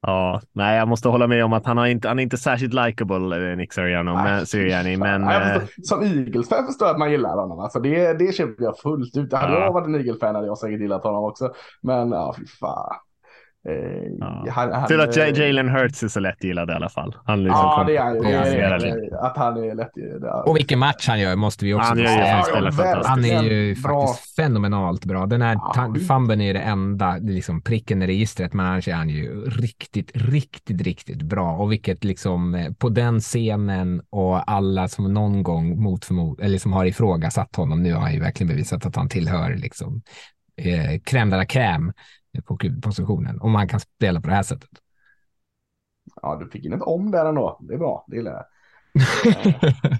Ja, nej, jag måste hålla med om att han, har inte, han är inte särskilt likable, eh, Nick Sirianni, men, Nej, Sirianni, men Ja, jag eh, förstår, som Eagles-fan förstår jag att man gillar honom. Alltså det, det köper jag fullt ut. Hade Ja. jag varit en Eagles-fan hade jag säkert gillat honom också. Men ja, fy fan. Eh, Ja. han, han, tur att eh, Jalen Hurts är så lättgillad i alla fall. Han liksom Ja, det är han ju. Det är- lite. Att han är lätt. Det, Och vilken match han gör måste vi också Han säga. han Ja. Han är ju Bra. faktiskt fenomenalt bra. Den här Ja, fumben är det enda det är liksom pricken i registret, men annars är han ju riktigt, riktigt, riktigt bra. Och vilket liksom eh, på den scenen och alla som någon gång mot förmod eller som har ifrågasatt honom, nu har han ju verkligen bevisat att han tillhör liksom eh, crème de la crème på positionen. Om man kan spela på det här sättet. ja, du fick in ett om där ändå. Det är bra. Det gillar jag. (laughs)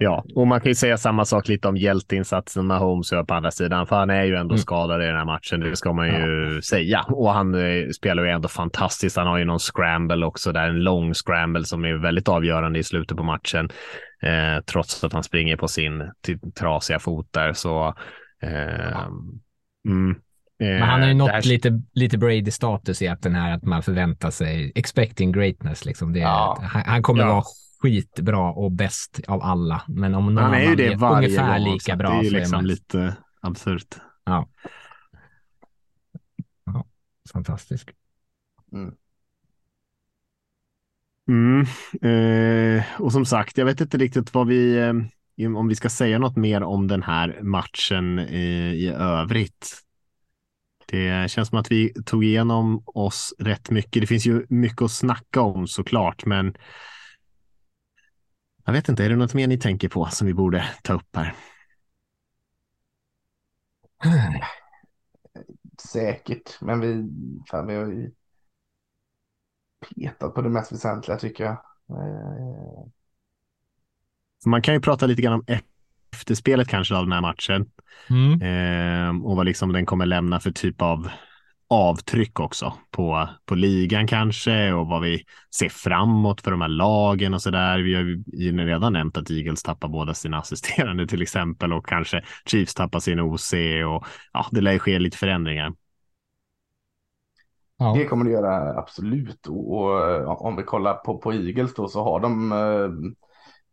Ja, och man kan ju säga samma sak lite om hjälteinsatsen Mahomes gör på andra sidan, för han är ju ändå Mm. skadad i den här matchen, det ska man ju säga. Och han eh, spelar ju ändå fantastiskt. Han har ju någon scramble också där, en lång scramble som är väldigt avgörande i slutet på matchen, eh, trots att han springer på sin trasiga fot där. Så, eh, mm, Men han har ju eh, nått här- lite, lite Brady-status i att den här att man förväntar sig expecting greatness. Liksom. Det är, Ja. han, han kommer Ja. vara skitbra och bäst av alla. Men om någon Han är ju det varje ungefär gång lika bra Det är ju så är liksom man lite absurt. fantastisk. Mm. Eh, och som sagt, jag vet inte riktigt vad vi, eh, om vi ska säga något mer om den här matchen i, i övrigt. Det känns som att vi tog igenom oss rätt mycket. Det finns ju mycket att snacka om såklart, men jag vet inte, är det något mer ni tänker på som vi borde ta upp här? (clears throat) Säkert, men vi, fan, vi har ju petat på det mest väsentliga tycker jag. Eh, Man kan ju prata lite grann om efterspelet kanske av den här matchen. Mm. Eh, och vad liksom den kommer lämna för typ av avtryck också på, på ligan kanske och vad vi ser framåt för de här lagen och så där. Vi har ju redan nämnt att Eagles tappar båda sina assisterande till exempel och kanske Chiefs tappar sin OC och ja, det lär ju ske lite förändringar. Ja. Det kommer det göra absolut. Och, och om vi kollar på, på Eagles då så har de eh,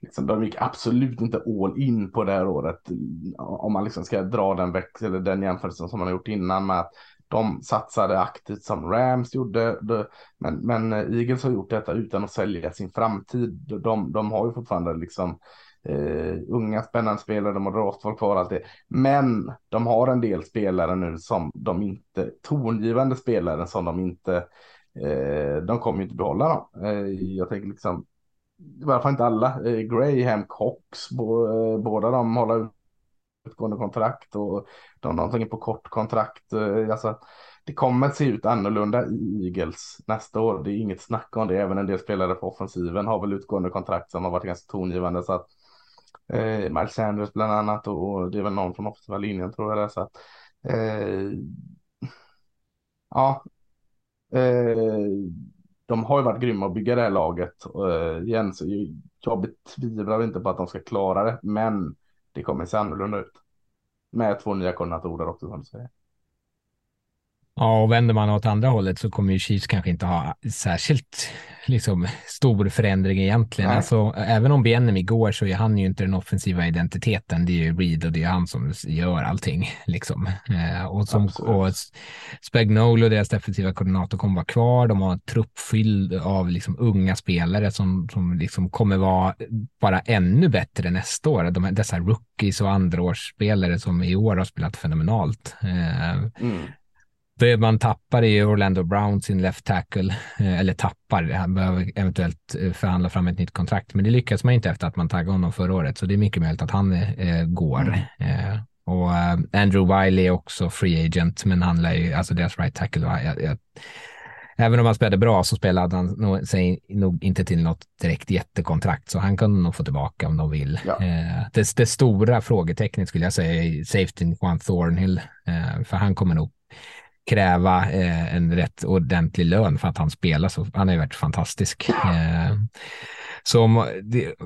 liksom, de gick absolut inte all in på det här året. Om man liksom ska dra den väx eller den jämförelsen som man har gjort innan med att de satsade aktivt som Rams gjorde. Men, men eh, Eagles har gjort detta utan att sälja sin framtid. De, de har ju fortfarande liksom eh, unga spännande spelare, de har draftval kvar och allt det. Men de har en del spelare nu som de inte, tongivande spelare som de inte, eh, de kommer ju inte behålla dem. Eh, jag tänker liksom, i varje fall inte alla, eh, Graham, Cox, bo, eh, båda de håller utgående kontrakt och de har någonting på kort kontrakt. Eh, alltså, det kommer att se ut annorlunda i Eagles nästa år. Det är inget snack om det. Även en del spelare på offensiven har väl utgående kontrakt som har varit ganska tongivande. Så att, eh, Miles Sanders bland annat och, och det är väl någon från offensiva linjen tror jag det är. Så att, eh, ja, eh, de har ju varit grymma att bygga det här laget. uh, igen, så jag betvivlar inte på att de ska klara det, men det kommer se annorlunda ut. Med två nya koordinatorer också som du säger. Ja, och vänder man åt andra hållet så kommer ju Chiefs kanske inte ha särskilt liksom, stor förändring egentligen. Nej. Alltså, även om Bienemy går så är han ju inte den offensiva identiteten. Det är ju Reed och det är han som gör allting. Liksom. Eh, och som, Absolut. och Spagnolo, deras defensiva koordinator, kommer vara kvar. De har en trupp fylld av liksom, unga spelare som, som liksom kommer vara bara ännu bättre nästa år. De dessa rookies och andraårsspelare som i år har spelat fenomenalt. Eh, Mm. Det man tappar är Orlando Brown sin left tackle, eh, eller tappar, han behöver eventuellt eh, förhandla fram ett nytt kontrakt, men det lyckas man inte efter att man taggade honom förra året, så det är mycket möjligt att han eh, går. Mm. Eh, och uh, Andrew Wiley är också free agent, men han lär ju, alltså deras right tackle, jag, jag, även om han spelade bra så spelade han nog, sig nog inte till något direkt jättekontrakt, så han kunde nog få tillbaka om de vill. Ja. Eh, det, det, stora frågetecknet skulle jag säga är safety Juan Thornhill, eh, för han kommer nog kräva eh, en rätt ordentlig lön för att han spelar så. Han har ju varit fantastisk. Eh, så om,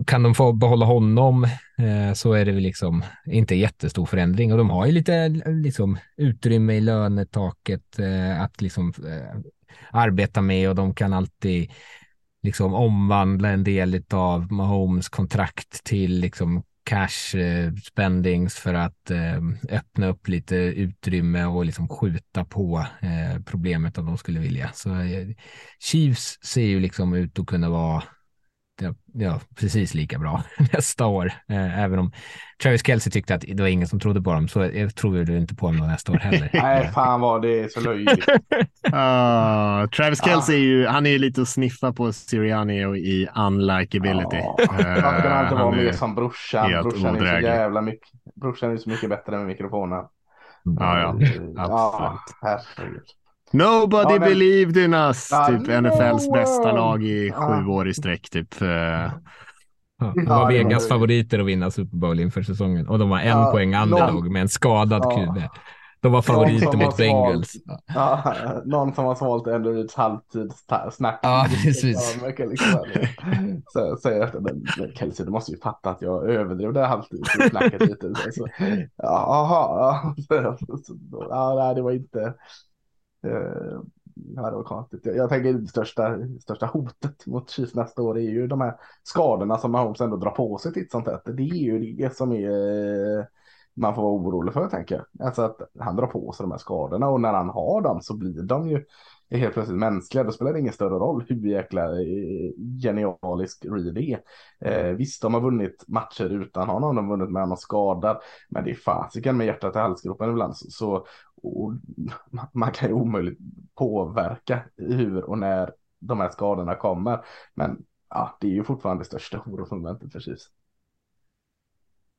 kan de få behålla honom eh, så är det väl liksom inte jättestor förändring och de har ju lite liksom, utrymme i lönetaket eh, att liksom eh, arbeta med och de kan alltid liksom omvandla en del av Mahomes kontrakt till liksom cash eh, spendings för att eh, öppna upp lite utrymme och liksom skjuta på eh, problemet om de skulle vilja. Så eh, Chiefs ser ju liksom ut att kunna vara ja, precis lika bra (laughs) nästa år. Eh, även om Travis Kelce tyckte att det var ingen som trodde på dem, så jag tror du inte på dem nästa år heller. (laughs) Nej, fan vad det är så löjligt. uh, (laughs) Travis Kelce uh. är ju, han är ju lite att sniffa på Sirianni och i unlikability. Uh, Varför kan han inte vara med som brorsan? Brorsan är så jävla mycket, brorsan är så mycket bättre med mikrofonen. Ja, ja, absolut. Ja, herregud. Nobody ja, men... believed in us. Ja, typ no... NFLs bästa lag i sju år i sträck. Typ. Ja, de var Vegas favoriter att vinna Super Bowl inför säsongen och de var en poäng underdog med en skadad QB. De var favoriter mot Bengals. Ja, någon som har svalt Andrews halvtidssnack. Ja, precis. Så säger att men, Kelsey, du måste ju fatta att jag överdrev det halvtidssnacket lite. Så, jaha, (laughs) ja, ja, det var inte. Eh, ja, konstigt. Jag, jag tänker det största, största hotet mot Chiefs nästa år är ju de här skadorna som Mahomes ändå drar på sig till sånt här. Det är ju det som är eh, man får vara orolig för tänker jag. Alltså att han drar på sig de här skadorna och när han har dem så blir de ju helt plötsligt mänskliga. Då spelar det ingen större roll hur jäkla eh, genialisk Reed är. Eh, visst, de har vunnit matcher utan honom, de har vunnit med honom skadad, men det är fasiken med hjärtat i halsgropen ibland. Så, så och man kan ju omöjligt påverka hur och när de här skadorna kommer. Men ja, det är ju fortfarande det största orosmomentet för Chiefs.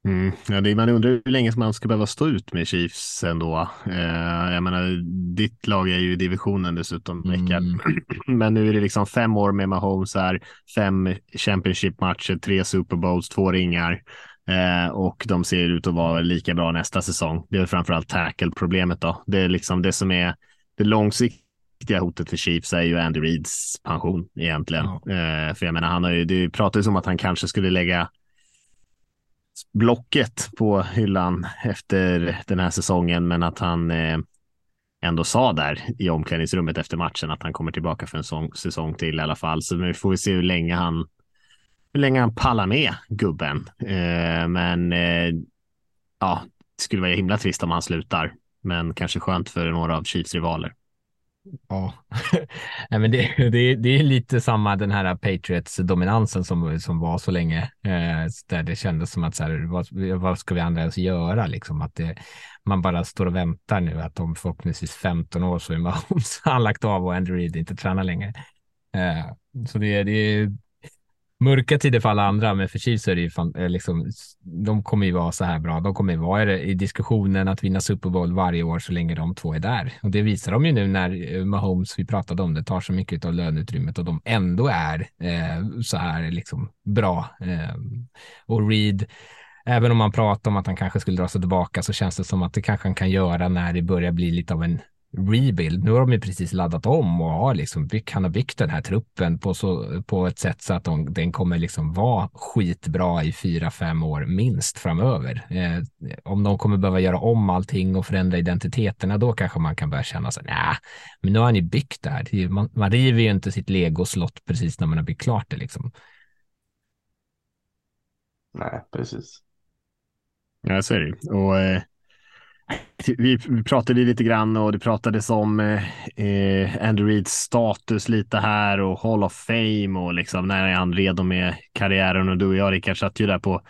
Mm. Ja, det, man undrar hur länge man ska behöva stå ut med Chiefs ändå. Eh, jag menar, ditt lag är ju i divisionen dessutom, Rickard. Mm. (clears throat) Men nu är det liksom fem år med Mahomes här, fem Championship-matcher, tre Super Bowls, två ringar. Eh, och de ser ut att vara lika bra nästa säsong. Det är framförallt tackle-problemet då. Det är liksom det som är det långsiktiga hotet för Chiefs är ju Andy Reeds pension egentligen. Ja. Eh, för jag menar, han har ju, det pratades om att han kanske skulle lägga blocket på hyllan efter den här säsongen, men att han eh, ändå sa där i omklädningsrummet efter matchen att han kommer tillbaka för en sån säsong till i alla fall. Så nu får vi se hur länge han hur länge han pallar med gubben. Eh, men eh, ja, det skulle vara himla trist om han slutar, men kanske skönt för några av Chiefs rivaler. Ja, (laughs) Nej, men det, det, det är lite samma den här Patriots dominansen som, som var så länge, eh, där det kändes som att så här, vad, vad ska vi andra ens göra liksom? Att det, man bara står och väntar nu att om förhoppningsvis 15 år så är Mahomes (laughs) han lagt av och Andrew Reid inte tränar längre. Eh, så det, det är mörka tider för alla andra, men för Chiefs är det ju fan, eh, liksom, de kommer ju vara så här bra. De kommer ju vara i diskussionen att vinna Super Bowl varje år så länge de två är där. Och det visar de ju nu när eh, Mahomes, vi pratade om det, tar så mycket av löneutrymmet och de ändå är eh, så här liksom bra. Eh, och Reed, även om man pratar om att han kanske skulle dra sig tillbaka så känns det som att det kanske han kan göra när det börjar bli lite av en rebuild. Nu har de ju precis laddat om och har liksom byggt, han har byggt den här truppen på, så, på ett sätt så att de, den kommer liksom vara skitbra i fyra, fem år minst framöver. Eh, om de kommer behöva göra om allting och förändra identiteterna, då kanske man kan börja känna så nej, men nu har ni byggt det här. Man, man river ju inte sitt legoslott precis när man har byggt klart det liksom. Nej, precis. Ja, så är det Och eh vi pratade lite grann och det pratades om eh, eh, Andrew Reeds status lite här och Hall of Fame och liksom när är han redo med karriären och du och jag Rickard satt ju där på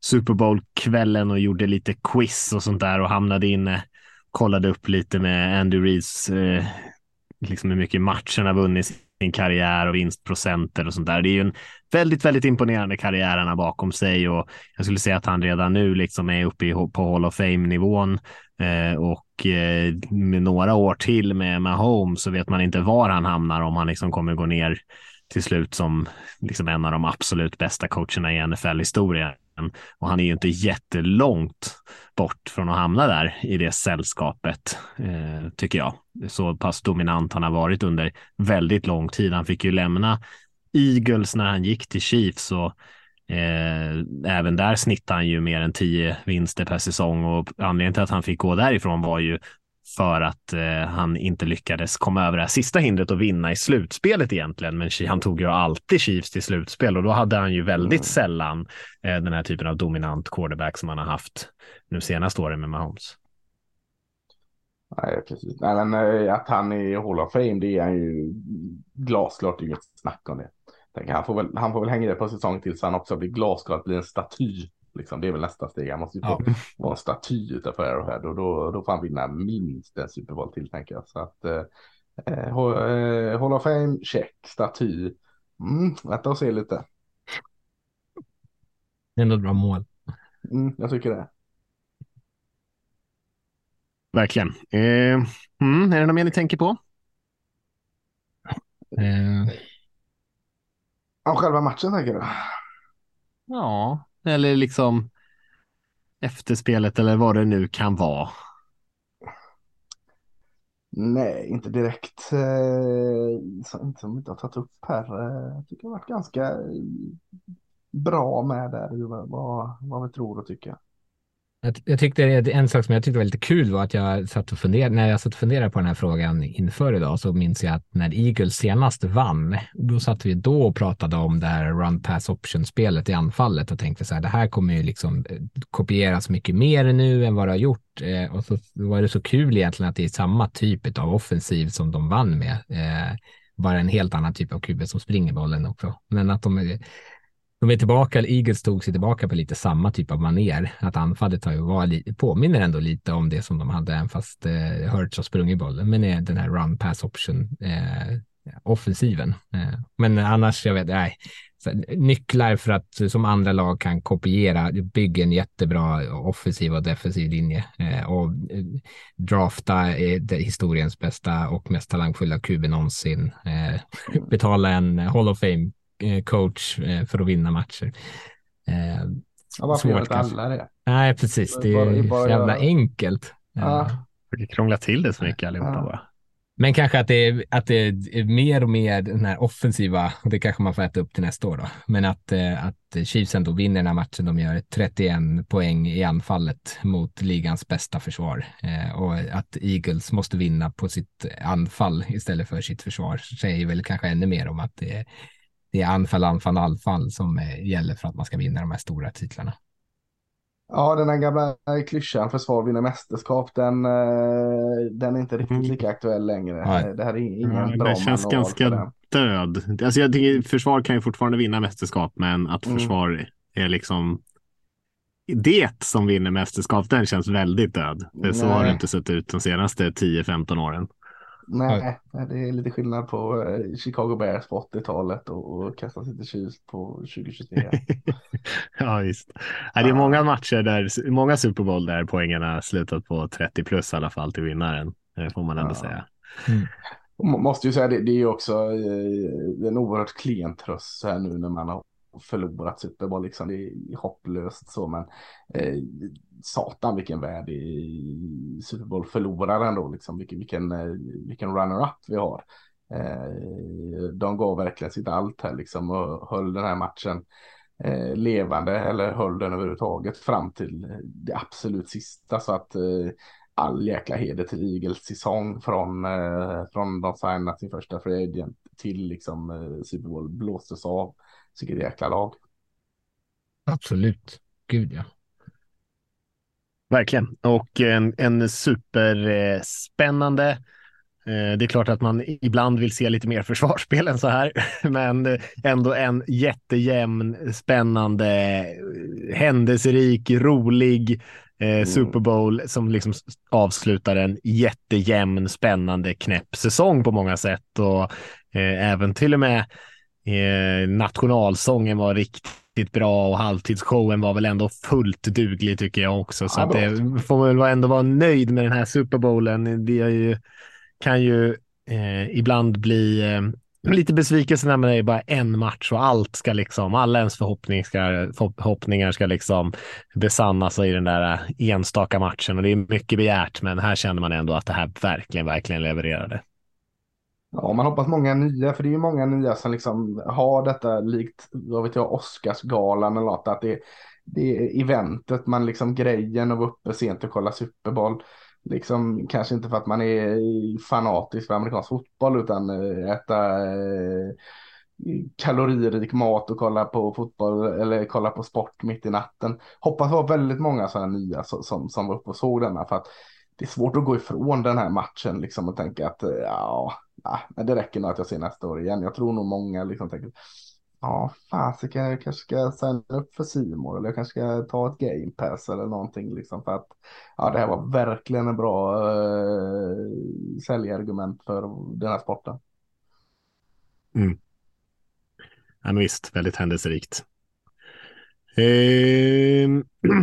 Super Bowl kvällen och gjorde lite quiz och sånt där och hamnade inne kollade upp lite med Andy Reeds eh, liksom hur mycket matchen har vunnit sin karriär och vinstprocenter och sånt där. Det är ju en väldigt, väldigt imponerande karriär han har bakom sig och jag skulle säga att han redan nu liksom är uppe i, på Hall of Fame-nivån eh, och eh, med några år till med Mahomes så vet man inte var han hamnar om han liksom kommer gå ner till slut som liksom en av de absolut bästa coacherna i NFL-historien. Och han är ju inte jättelångt bort från att hamna där i det sällskapet, eh, tycker jag. Så pass dominant han har varit under väldigt lång tid. Han fick ju lämna Eagles när han gick till Chiefs och eh, även där snittade han ju mer än tio vinster per säsong och anledningen till att han fick gå därifrån var ju för att eh, han inte lyckades komma över det här sista hindret och vinna i slutspelet egentligen. Men han tog ju alltid Chiefs till slutspel och då hade han ju väldigt mm. sällan eh, den här typen av dominant quarterback som han har haft nu senaste åren med Mahomes. Nej, precis. Nej, men eh, att han är Hall of Fame, det är han ju glasklart, inget snack om det. Tänker, han, får väl, han får väl hänga det på säsong tills han också blir glasklart, blir en staty Liksom, det är väl nästa steg. Han måste ju få ja. vara en staty utanför Arrowhead och då, då får han vinna minst en Super Bowl till tänker jag. Så att eh, eh, eh Hall of Fame, check, staty. Mm, vänta och se lite. Det är ändå ett bra mål. Mm, jag tycker det. Verkligen. Eh, mm, är det något mer ni tänker på? Eh. Om själva matchen tänker du? Ja, eller liksom efterspelet eller vad det nu kan vara? Nej, inte direkt. Eh, så inte som vi inte har tagit upp här. Eh, jag tycker det har varit ganska bra med där, vad, vad vi tror och tycker. Jag, jag tyckte en sak som jag tyckte var lite kul var att jag satt och funderade, när jag satt och funderade på den här frågan inför idag så minns jag att när Eagles senast vann, då satt vi då och pratade om det här run pass option spelet i anfallet och tänkte så här, det här kommer ju liksom eh, kopieras mycket mer nu än vad det har gjort. Eh, och så var det så kul egentligen att det är samma typ av offensiv som de vann med. Eh, bara en helt annan typ av QB som springer bollen också. Men att de de är tillbaka, Eagles tog sig tillbaka på lite samma typ av maner. Att anfallet har ju varit, påminner ändå lite om det som de hade, även fast eh, Hurts har sprungit bollen. Men är den här run pass option eh, offensiven. Eh, men annars, jag vet, nej. nycklar för att som andra lag kan kopiera, bygga en jättebra offensiv och defensiv linje eh, och eh, drafta eh, historiens bästa och mest talangfulla QB någonsin. Eh, (laughs) betala en Hall of Fame coach eh, för att vinna matcher. Eh, ja, varför gör inte alla det? Nej, precis. Det är bara, jävla göra... enkelt. Ja. Krångla till det så mycket allihopa ja. bara. Men kanske att det, är, att det är mer och mer den här offensiva, och det kanske man får äta upp till nästa år då, men att, att Chiefs ändå vinner den här matchen. De gör 31 poäng i anfallet mot ligans bästa försvar och att Eagles måste vinna på sitt anfall istället för sitt försvar säger väl kanske ännu mer om att det är det är anfall, anfall, anfall som eh, gäller för att man ska vinna de här stora titlarna. Ja, den här gamla klyschan försvar vinner mästerskap, den, eh, den är inte riktigt mm. lika aktuell längre. Nej. Det här är ingen ja, bra Det känns ganska död. Alltså jag tycker försvar kan ju fortfarande vinna mästerskap, men att mm. försvar mm. är liksom det som vinner mästerskap, den känns väldigt död. För så har det inte sett ut de senaste 10-15 åren. Nej, det är lite skillnad på eh, Chicago Bears på 80-talet och, Kansas City Chiefs på 2023. (laughs) ja, visst. det är många matcher där, många Super Bowl där poängen har slutat på 30 plus i alla fall till vinnaren. Det får man ändå ja. säga. Mm. Måste ju säga det, det är ju också eh, en oerhört klen tröst här nu när man har förlorat typ. Super Bowl. Liksom. Det är hopplöst så, men eh, satan vilken värld i Super Bowl förloraren ändå. Liksom. Vilken, vilken, eh, vilken runner-up vi har. Eh, de gav verkligen sitt allt här liksom och höll den här matchen eh, levande eller höll den överhuvudtaget fram till det absolut sista. Så att eh, all jäkla heder till Eagles säsong från, eh, från de signat sin första free agent till liksom eh, Super Bowl blåstes av. Vilket jäkla lag. Absolut. Gud ja. Verkligen. Och en, en superspännande eh, det är klart att man ibland vill se lite mer försvarsspel än så här, (laughs) men ändå en jättejämn, spännande, händelserik, rolig Eh, Super Bowl som liksom avslutar en jättejämn, spännande, knäpp säsong på många sätt och eh, även till och med eh, nationalsången var riktigt bra och halvtidsshowen var väl ändå fullt duglig tycker jag också. Så Ja, att det får man väl ändå vara nöjd med den här Super Bowlen. Har ju, kan ju eh, ibland bli eh, lite besvikelse när det är bara en match och allt ska liksom, alla ens förhoppningar ska, förhoppningar ska liksom besannas i den där enstaka matchen och det är mycket begärt, men här känner man ändå att det här verkligen, verkligen levererade. Ja, man hoppas många nya, för det är ju många nya som liksom har detta likt, vad vet jag, Oscarsgalan eller något, att det, det är eventet, man liksom grejen att vara uppe sent och kolla Super Bowl. Liksom kanske inte för att man är fanatisk för amerikansk fotboll utan eh, äta eh, kaloririk mat och kolla på fotboll eller kolla på sport mitt i natten. Hoppas det var väldigt många sådana nya som, som, som var uppe och såg denna för att det är svårt att gå ifrån den här matchen liksom och tänka att eh, ja, Ah, men det räcker nog att jag ser nästa år igen. Jag tror nog många liksom tänker ja, fasiken, jag kanske ska signa upp för Simor eller jag kanske ska ta ett game pass eller någonting liksom för att ja, det här var verkligen en bra uh, säljargument för den här sporten. Mm. Ja, men visst, väldigt händelserikt. Eh,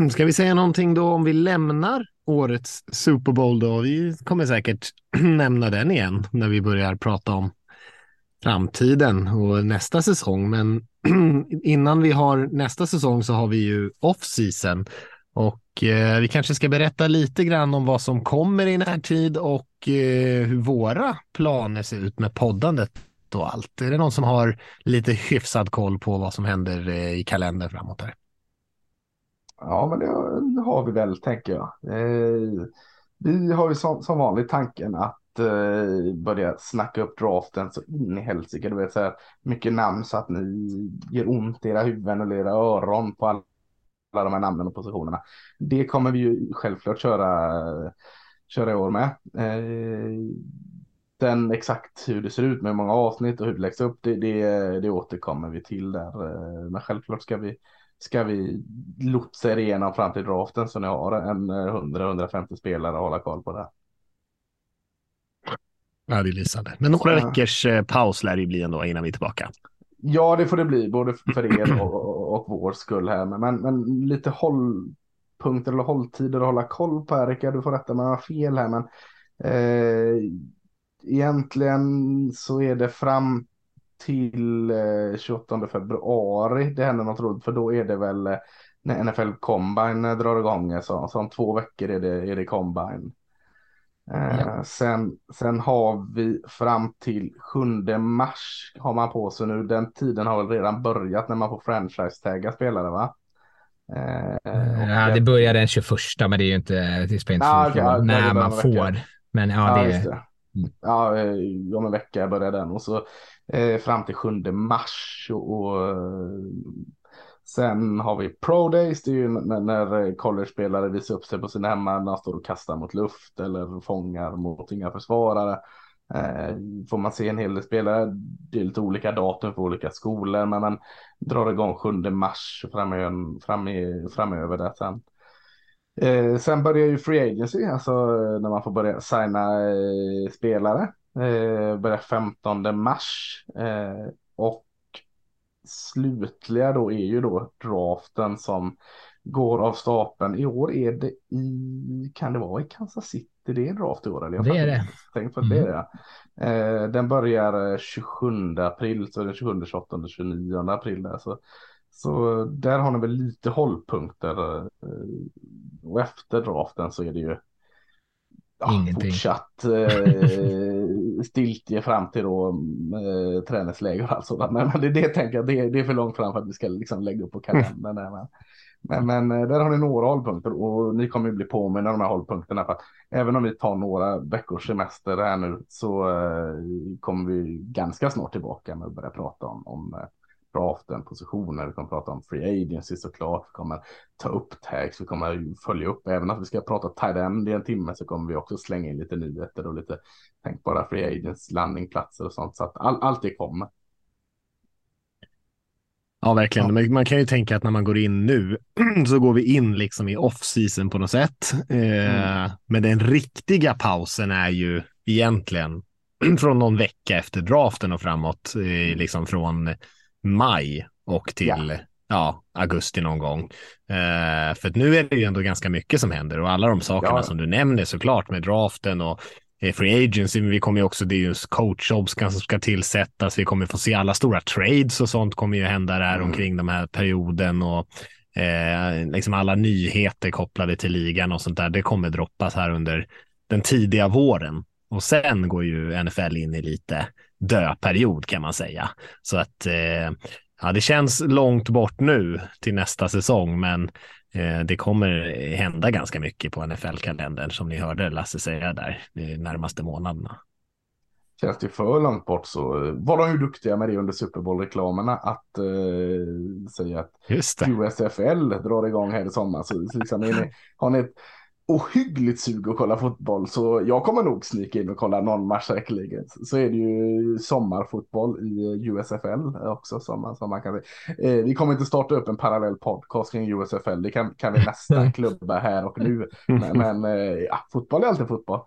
(clears throat) ska vi säga någonting då om vi lämnar årets Super Bowl då? Vi kommer säkert (clears throat) nämna den igen när vi börjar prata om framtiden och nästa säsong. Men (clears throat) innan vi har nästa säsong så har vi ju off-season och eh, vi kanske ska berätta lite grann om vad som kommer i närtid och eh, hur våra planer ser ut med poddandet och allt. Är det någon som har lite hyfsad koll på vad som händer eh, i kalendern framåt här? Ja, men det har vi väl, tänker jag. Eh, vi har ju som, som vanligt tanken att eh, börja snacka upp draften så in i helsike. Det vill säga mycket namn så att ni ger ont i era huvuden och era öron på alla, alla de här namnen och positionerna. Det kommer vi ju självklart köra, köra i år med. Eh, den exakt hur det ser ut med många avsnitt och hur det läggs upp, det, det, det återkommer vi till där. Eh, men självklart ska vi ska vi lotsa er igenom fram till draften så ni har en 100-150 spelare att hålla koll på det. Ja, det är lysande. Men några ja. veckors eh, paus lär det bli ändå innan vi är tillbaka. Ja, det får det bli, både för er och, och, och vår skull här. Men, men lite hållpunkter eller hålltider att hålla koll på, Erika. Du får rätta mig om jag har fel här, men eh, egentligen så är det fram till 28 eh, februari det händer något roligt för då är det väl eh, när NFL Combine drar igång. Så, så om två veckor är det, är det Combine. Eh, ja. sen, sen har vi fram till 7 mars har man på sig nu. Den tiden har väl redan börjat när man får franchise-tagga spelare va? Eh, ja, det börjar den 21 men det är ju inte, det spelar inte ah, okay, ja, när man får. Men ja, ja det, det. Ja, om en vecka börjar den och så eh, Eh, fram till 7 mars. Och, och, eh, sen har vi Pro Days, det är ju när, när college-spelare visar upp sig på sin hemma, när de står och kastar mot luft eller fångar mot inga försvarare. Eh, får man se en hel del spelare, det är lite olika datum för olika skolor, men man drar igång 7 mars framöver, fram framöver där sen. Eh, sen börjar ju Free Agency, alltså när man får börja signa eh, spelare. Eh, börjar 15 mars. Eh, och slutliga då är ju då draften som går av stapeln. I år är det i, kan det vara i Kansas City det är draft i år? Eller? Det är det. Tänkt på att mm. det är det. Eh, den börjar 27 april, så den 27, 28, 29 april där. Så så där har ni väl lite hållpunkter. Eh, och efter draften så är det ju ja, Ingenting. fortsatt eh, (laughs) stiltje fram till då eh, träningsläger och allt sådant. Men, men det, det tänker jag, det, det är för långt fram för att vi ska liksom lägga upp på kalendern. men, men, men, eh, där har ni några hållpunkter och ni kommer ju bli påminna de här hållpunkterna. För att även om vi tar några veckors semester här nu så eh, kommer vi ganska snart tillbaka med att börja prata om, om eh, draften, positioner, vi kommer prata om free agency såklart, vi kommer ta upp tags, vi kommer följa upp, även att vi ska prata tight end i en timme så kommer vi också slänga in lite nyheter och lite tänkbara free agents, landingplatser och sånt, så att all, allt det kommer. Ja, verkligen. Ja. Man kan ju tänka att när man går in nu (clears throat) så går vi in liksom i off-season på något sätt. Eh, mm. Men den riktiga pausen är ju egentligen (clears throat) från någon vecka efter draften och framåt, eh, liksom från maj och till ja. ja augusti någon gång. Eh, för nu är det ju ändå ganska mycket som händer och alla de sakerna ja. som du nämner såklart med draften och eh, free agency, men vi kommer ju också, det är ju coachjobs som ska tillsättas, vi kommer få se alla stora trades och sånt kommer ju hända där mm. omkring den här perioden och eh, liksom alla nyheter kopplade till ligan och sånt där, det kommer droppas här under den tidiga våren. Och sen går ju NFL in i lite döperiod kan man säga. Så att eh, ja, det känns långt bort nu till nästa säsong, men eh, det kommer hända ganska mycket på NFL-kalendern som ni hörde Lasse säga där de närmaste månaderna. Känns det för långt bort så var de ju duktiga med det under Super Bowl-reklamerna att eh, säga att USFL drar igång här i sommar. Så, så liksom, ni, har ni ett ohyggligt sug att kolla fotboll så jag kommer nog snika in och kolla någon match säkerligen. Så är det ju sommarfotboll i USFL också som man, som man kan eh, Vi kommer inte starta upp en parallell podcast kring USFL, det kan, kan vi nästan (laughs) klubba här och nu. Men, men eh, ja, fotboll är alltid fotboll.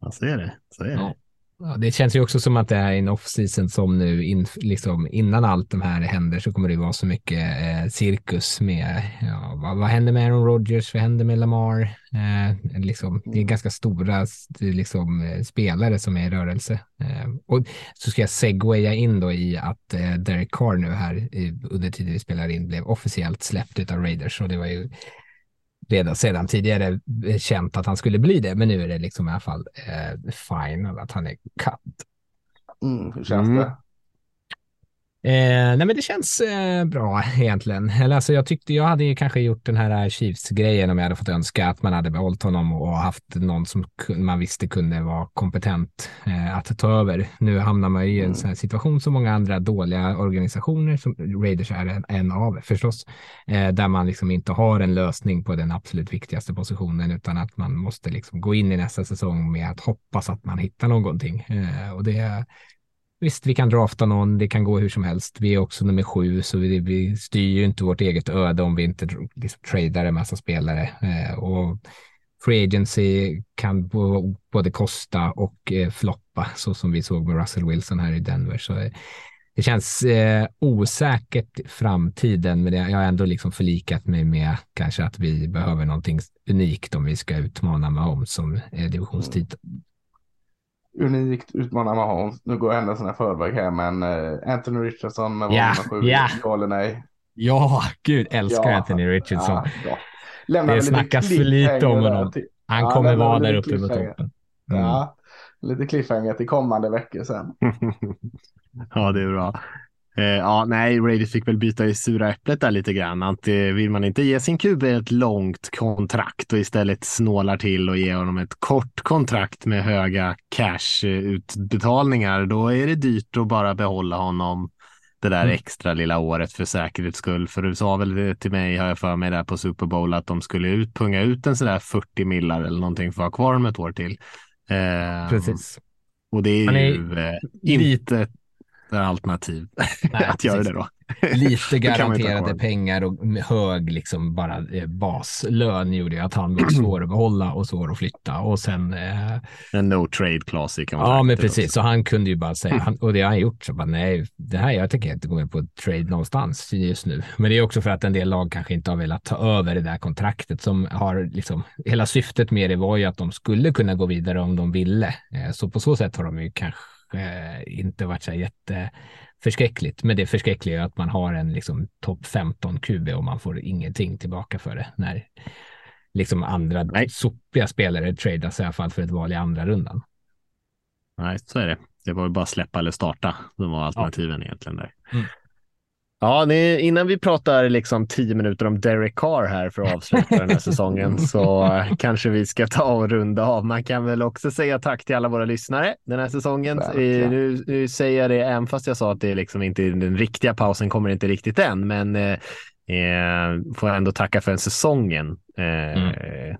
Ja, så är det. Så är det. Ja, det känns ju också som att det är en off-season som nu, in, liksom, innan allt de här händer så kommer det vara så mycket eh, cirkus med, ja, vad, vad händer med Aaron Rodgers, vad händer med Lamar? Eh, liksom, det är mm. ganska stora liksom, eh, spelare som är i rörelse. Eh, och så ska jag segwaya in då i att eh, Derek Carr nu här i, under tiden vi spelar in blev officiellt släppt av Raiders och det var ju redan sedan tidigare känt att han skulle bli det, men nu är det liksom i alla fall eh, fine att han är cut. Mm, hur känns mm. det? Eh, nej men det känns eh, bra (laughs) egentligen. Eller alltså jag tyckte jag hade ju kanske gjort den här Chiefs-grejen om jag hade fått önska att man hade behållit honom och haft någon som man visste kunde vara kompetent eh, att ta över. Nu hamnar man i en mm. situation som många andra dåliga organisationer, som Raiders är en, en av förstås, eh, där man liksom inte har en lösning på den absolut viktigaste positionen utan att man måste liksom gå in i nästa säsong med att hoppas att man hittar någonting. Eh, och det Visst, vi kan drafta någon, det kan gå hur som helst. Vi är också nummer sju, så vi, vi styr ju inte vårt eget öde om vi inte liksom, tradar en massa spelare. Eh, och free agency kan både kosta och eh, floppa, så som vi såg med Russell Wilson här i Denver. Så eh, det känns eh, osäkert framtiden, men jag har ändå liksom förlikat mig med kanske att vi behöver någonting unikt om vi ska utmana Mahomes som eh, divisionstitel mm unikt utmanar Mahomes. Nu går jag händelserna i förväg här, men uh, Anthony Richardson med ja, sju, ja. ja eller nej? Ja, gud älskar ja, Anthony Richardson. Ja, ja. Det snackas för lite om honom. Till, Han ja, kommer vara där uppe på toppen. Mm. Ja, lite cliffhanger till kommande veckor sen. (laughs) ja, det är bra. Eh, ja, nej, Raiders fick väl byta i sura äpplet där lite grann. Att, eh, vill man inte ge sin QB ett långt kontrakt och istället snålar till och ger honom ett kort kontrakt med höga cash-utbetalningar, då är det dyrt att bara behålla honom det där mm. extra lilla året för säkerhets skull. För du sa väl till mig, har jag för mig, där på Super Bowl att de skulle ut, punga ut en sådär 40 millar eller någonting för att ha kvar dem ett år till. Eh, Precis. Och det är, är ju eh, inte alternativ (laughs) Nej, att göra det då. Lite (laughs) garanterade pengar och hög liksom bara eh, baslön gjorde att han var (clears throat) svår att behålla och svår att flytta och sen. Eh... En no trade kan man Ja, men precis. Också. Så han kunde ju bara säga han, och det har han gjort så bara nej, det här jag tänker inte gå med på trade någonstans just nu. Men det är också för att en del lag kanske inte har velat ta över det där kontraktet som har liksom hela syftet med det var ju att de skulle kunna gå vidare om de ville. Eh, så på så sätt har de ju kanske eh, inte varit så jätte förskräckligt. Men det förskräckliga är att man har en liksom topp 15 QB och man får ingenting tillbaka för det när liksom andra Nej. sopiga spelare tradas i alla fall för ett val i andra rundan. Nej, så är det. Det var ju bara släppa eller starta som var alternativen ja. egentligen där. Mm. Ja, ni, innan vi pratar liksom tio minuter om Derek Carr här för att avsluta den här säsongen (laughs) så kanske vi ska ta och runda av. Man kan väl också säga tack till alla våra lyssnare den här säsongen. Eh, nu, nu, säger jag det, även fast jag sa att det liksom inte den riktiga pausen kommer inte riktigt än, men eh, eh, får ändå tacka för den säsongen. Eh, mm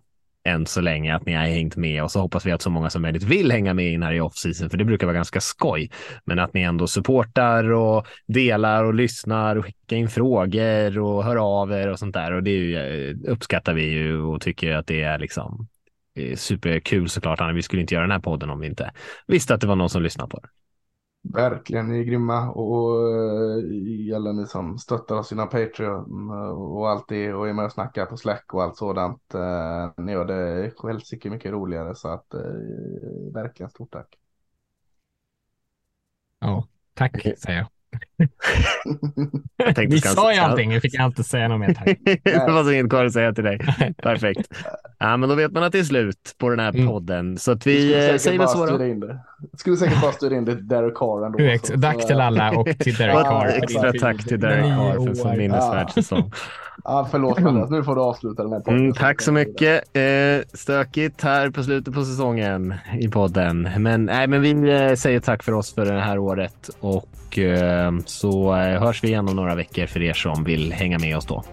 än så länge att ni har hängt med och så hoppas vi att så många som möjligt vill hänga med in här i off-season, för det brukar vara ganska skoj. Men att ni ändå supportar och delar och lyssnar och skickar in frågor och hör av er och sånt där. Och det ju, eh, uppskattar vi ju och tycker att det är liksom eh, superkul såklart. Vi skulle inte göra den här podden om vi inte visste att det var någon som lyssnar på det. Verkligen, ni är grymma och uh, alla ni som stöttar oss inom Patreon och allt det och är med och snackar på Slack och allt sådant. Uh, ni gör det självsikt mycket roligare så att verkligen stort tack. Ja, tack säger jag. Jag Ni sa ju allting, jag fick inte säga något mer tack. (laughs) det var så inget kvar att säga till dig. Perfekt. Ja, men då vet man att det är slut på den här mm. podden. Så att vi eh, säger väl så. Jag skulle säkert bara styra in det till Derek Carr ändå. Tack till alla och till (laughs) Derek Carr. Extra tack till Derek Carr för en så minnesvärd säsong. (laughs) Ja, förlåt Andreas, nu får du avsluta den här podden. Mm, tack så mycket. Eh, stökigt här på slutet på säsongen i podden. Men, nej, men vi eh, säger tack för oss för det här året och eh, så eh, hörs vi igen om några veckor för er som vill hänga med oss då.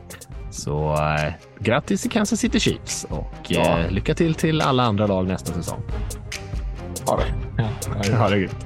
Så eh, grattis till Kansas City Chiefs och ja. lycka till till alla andra lag nästa säsong. Ha det. Ja, ha det. Ha det gött.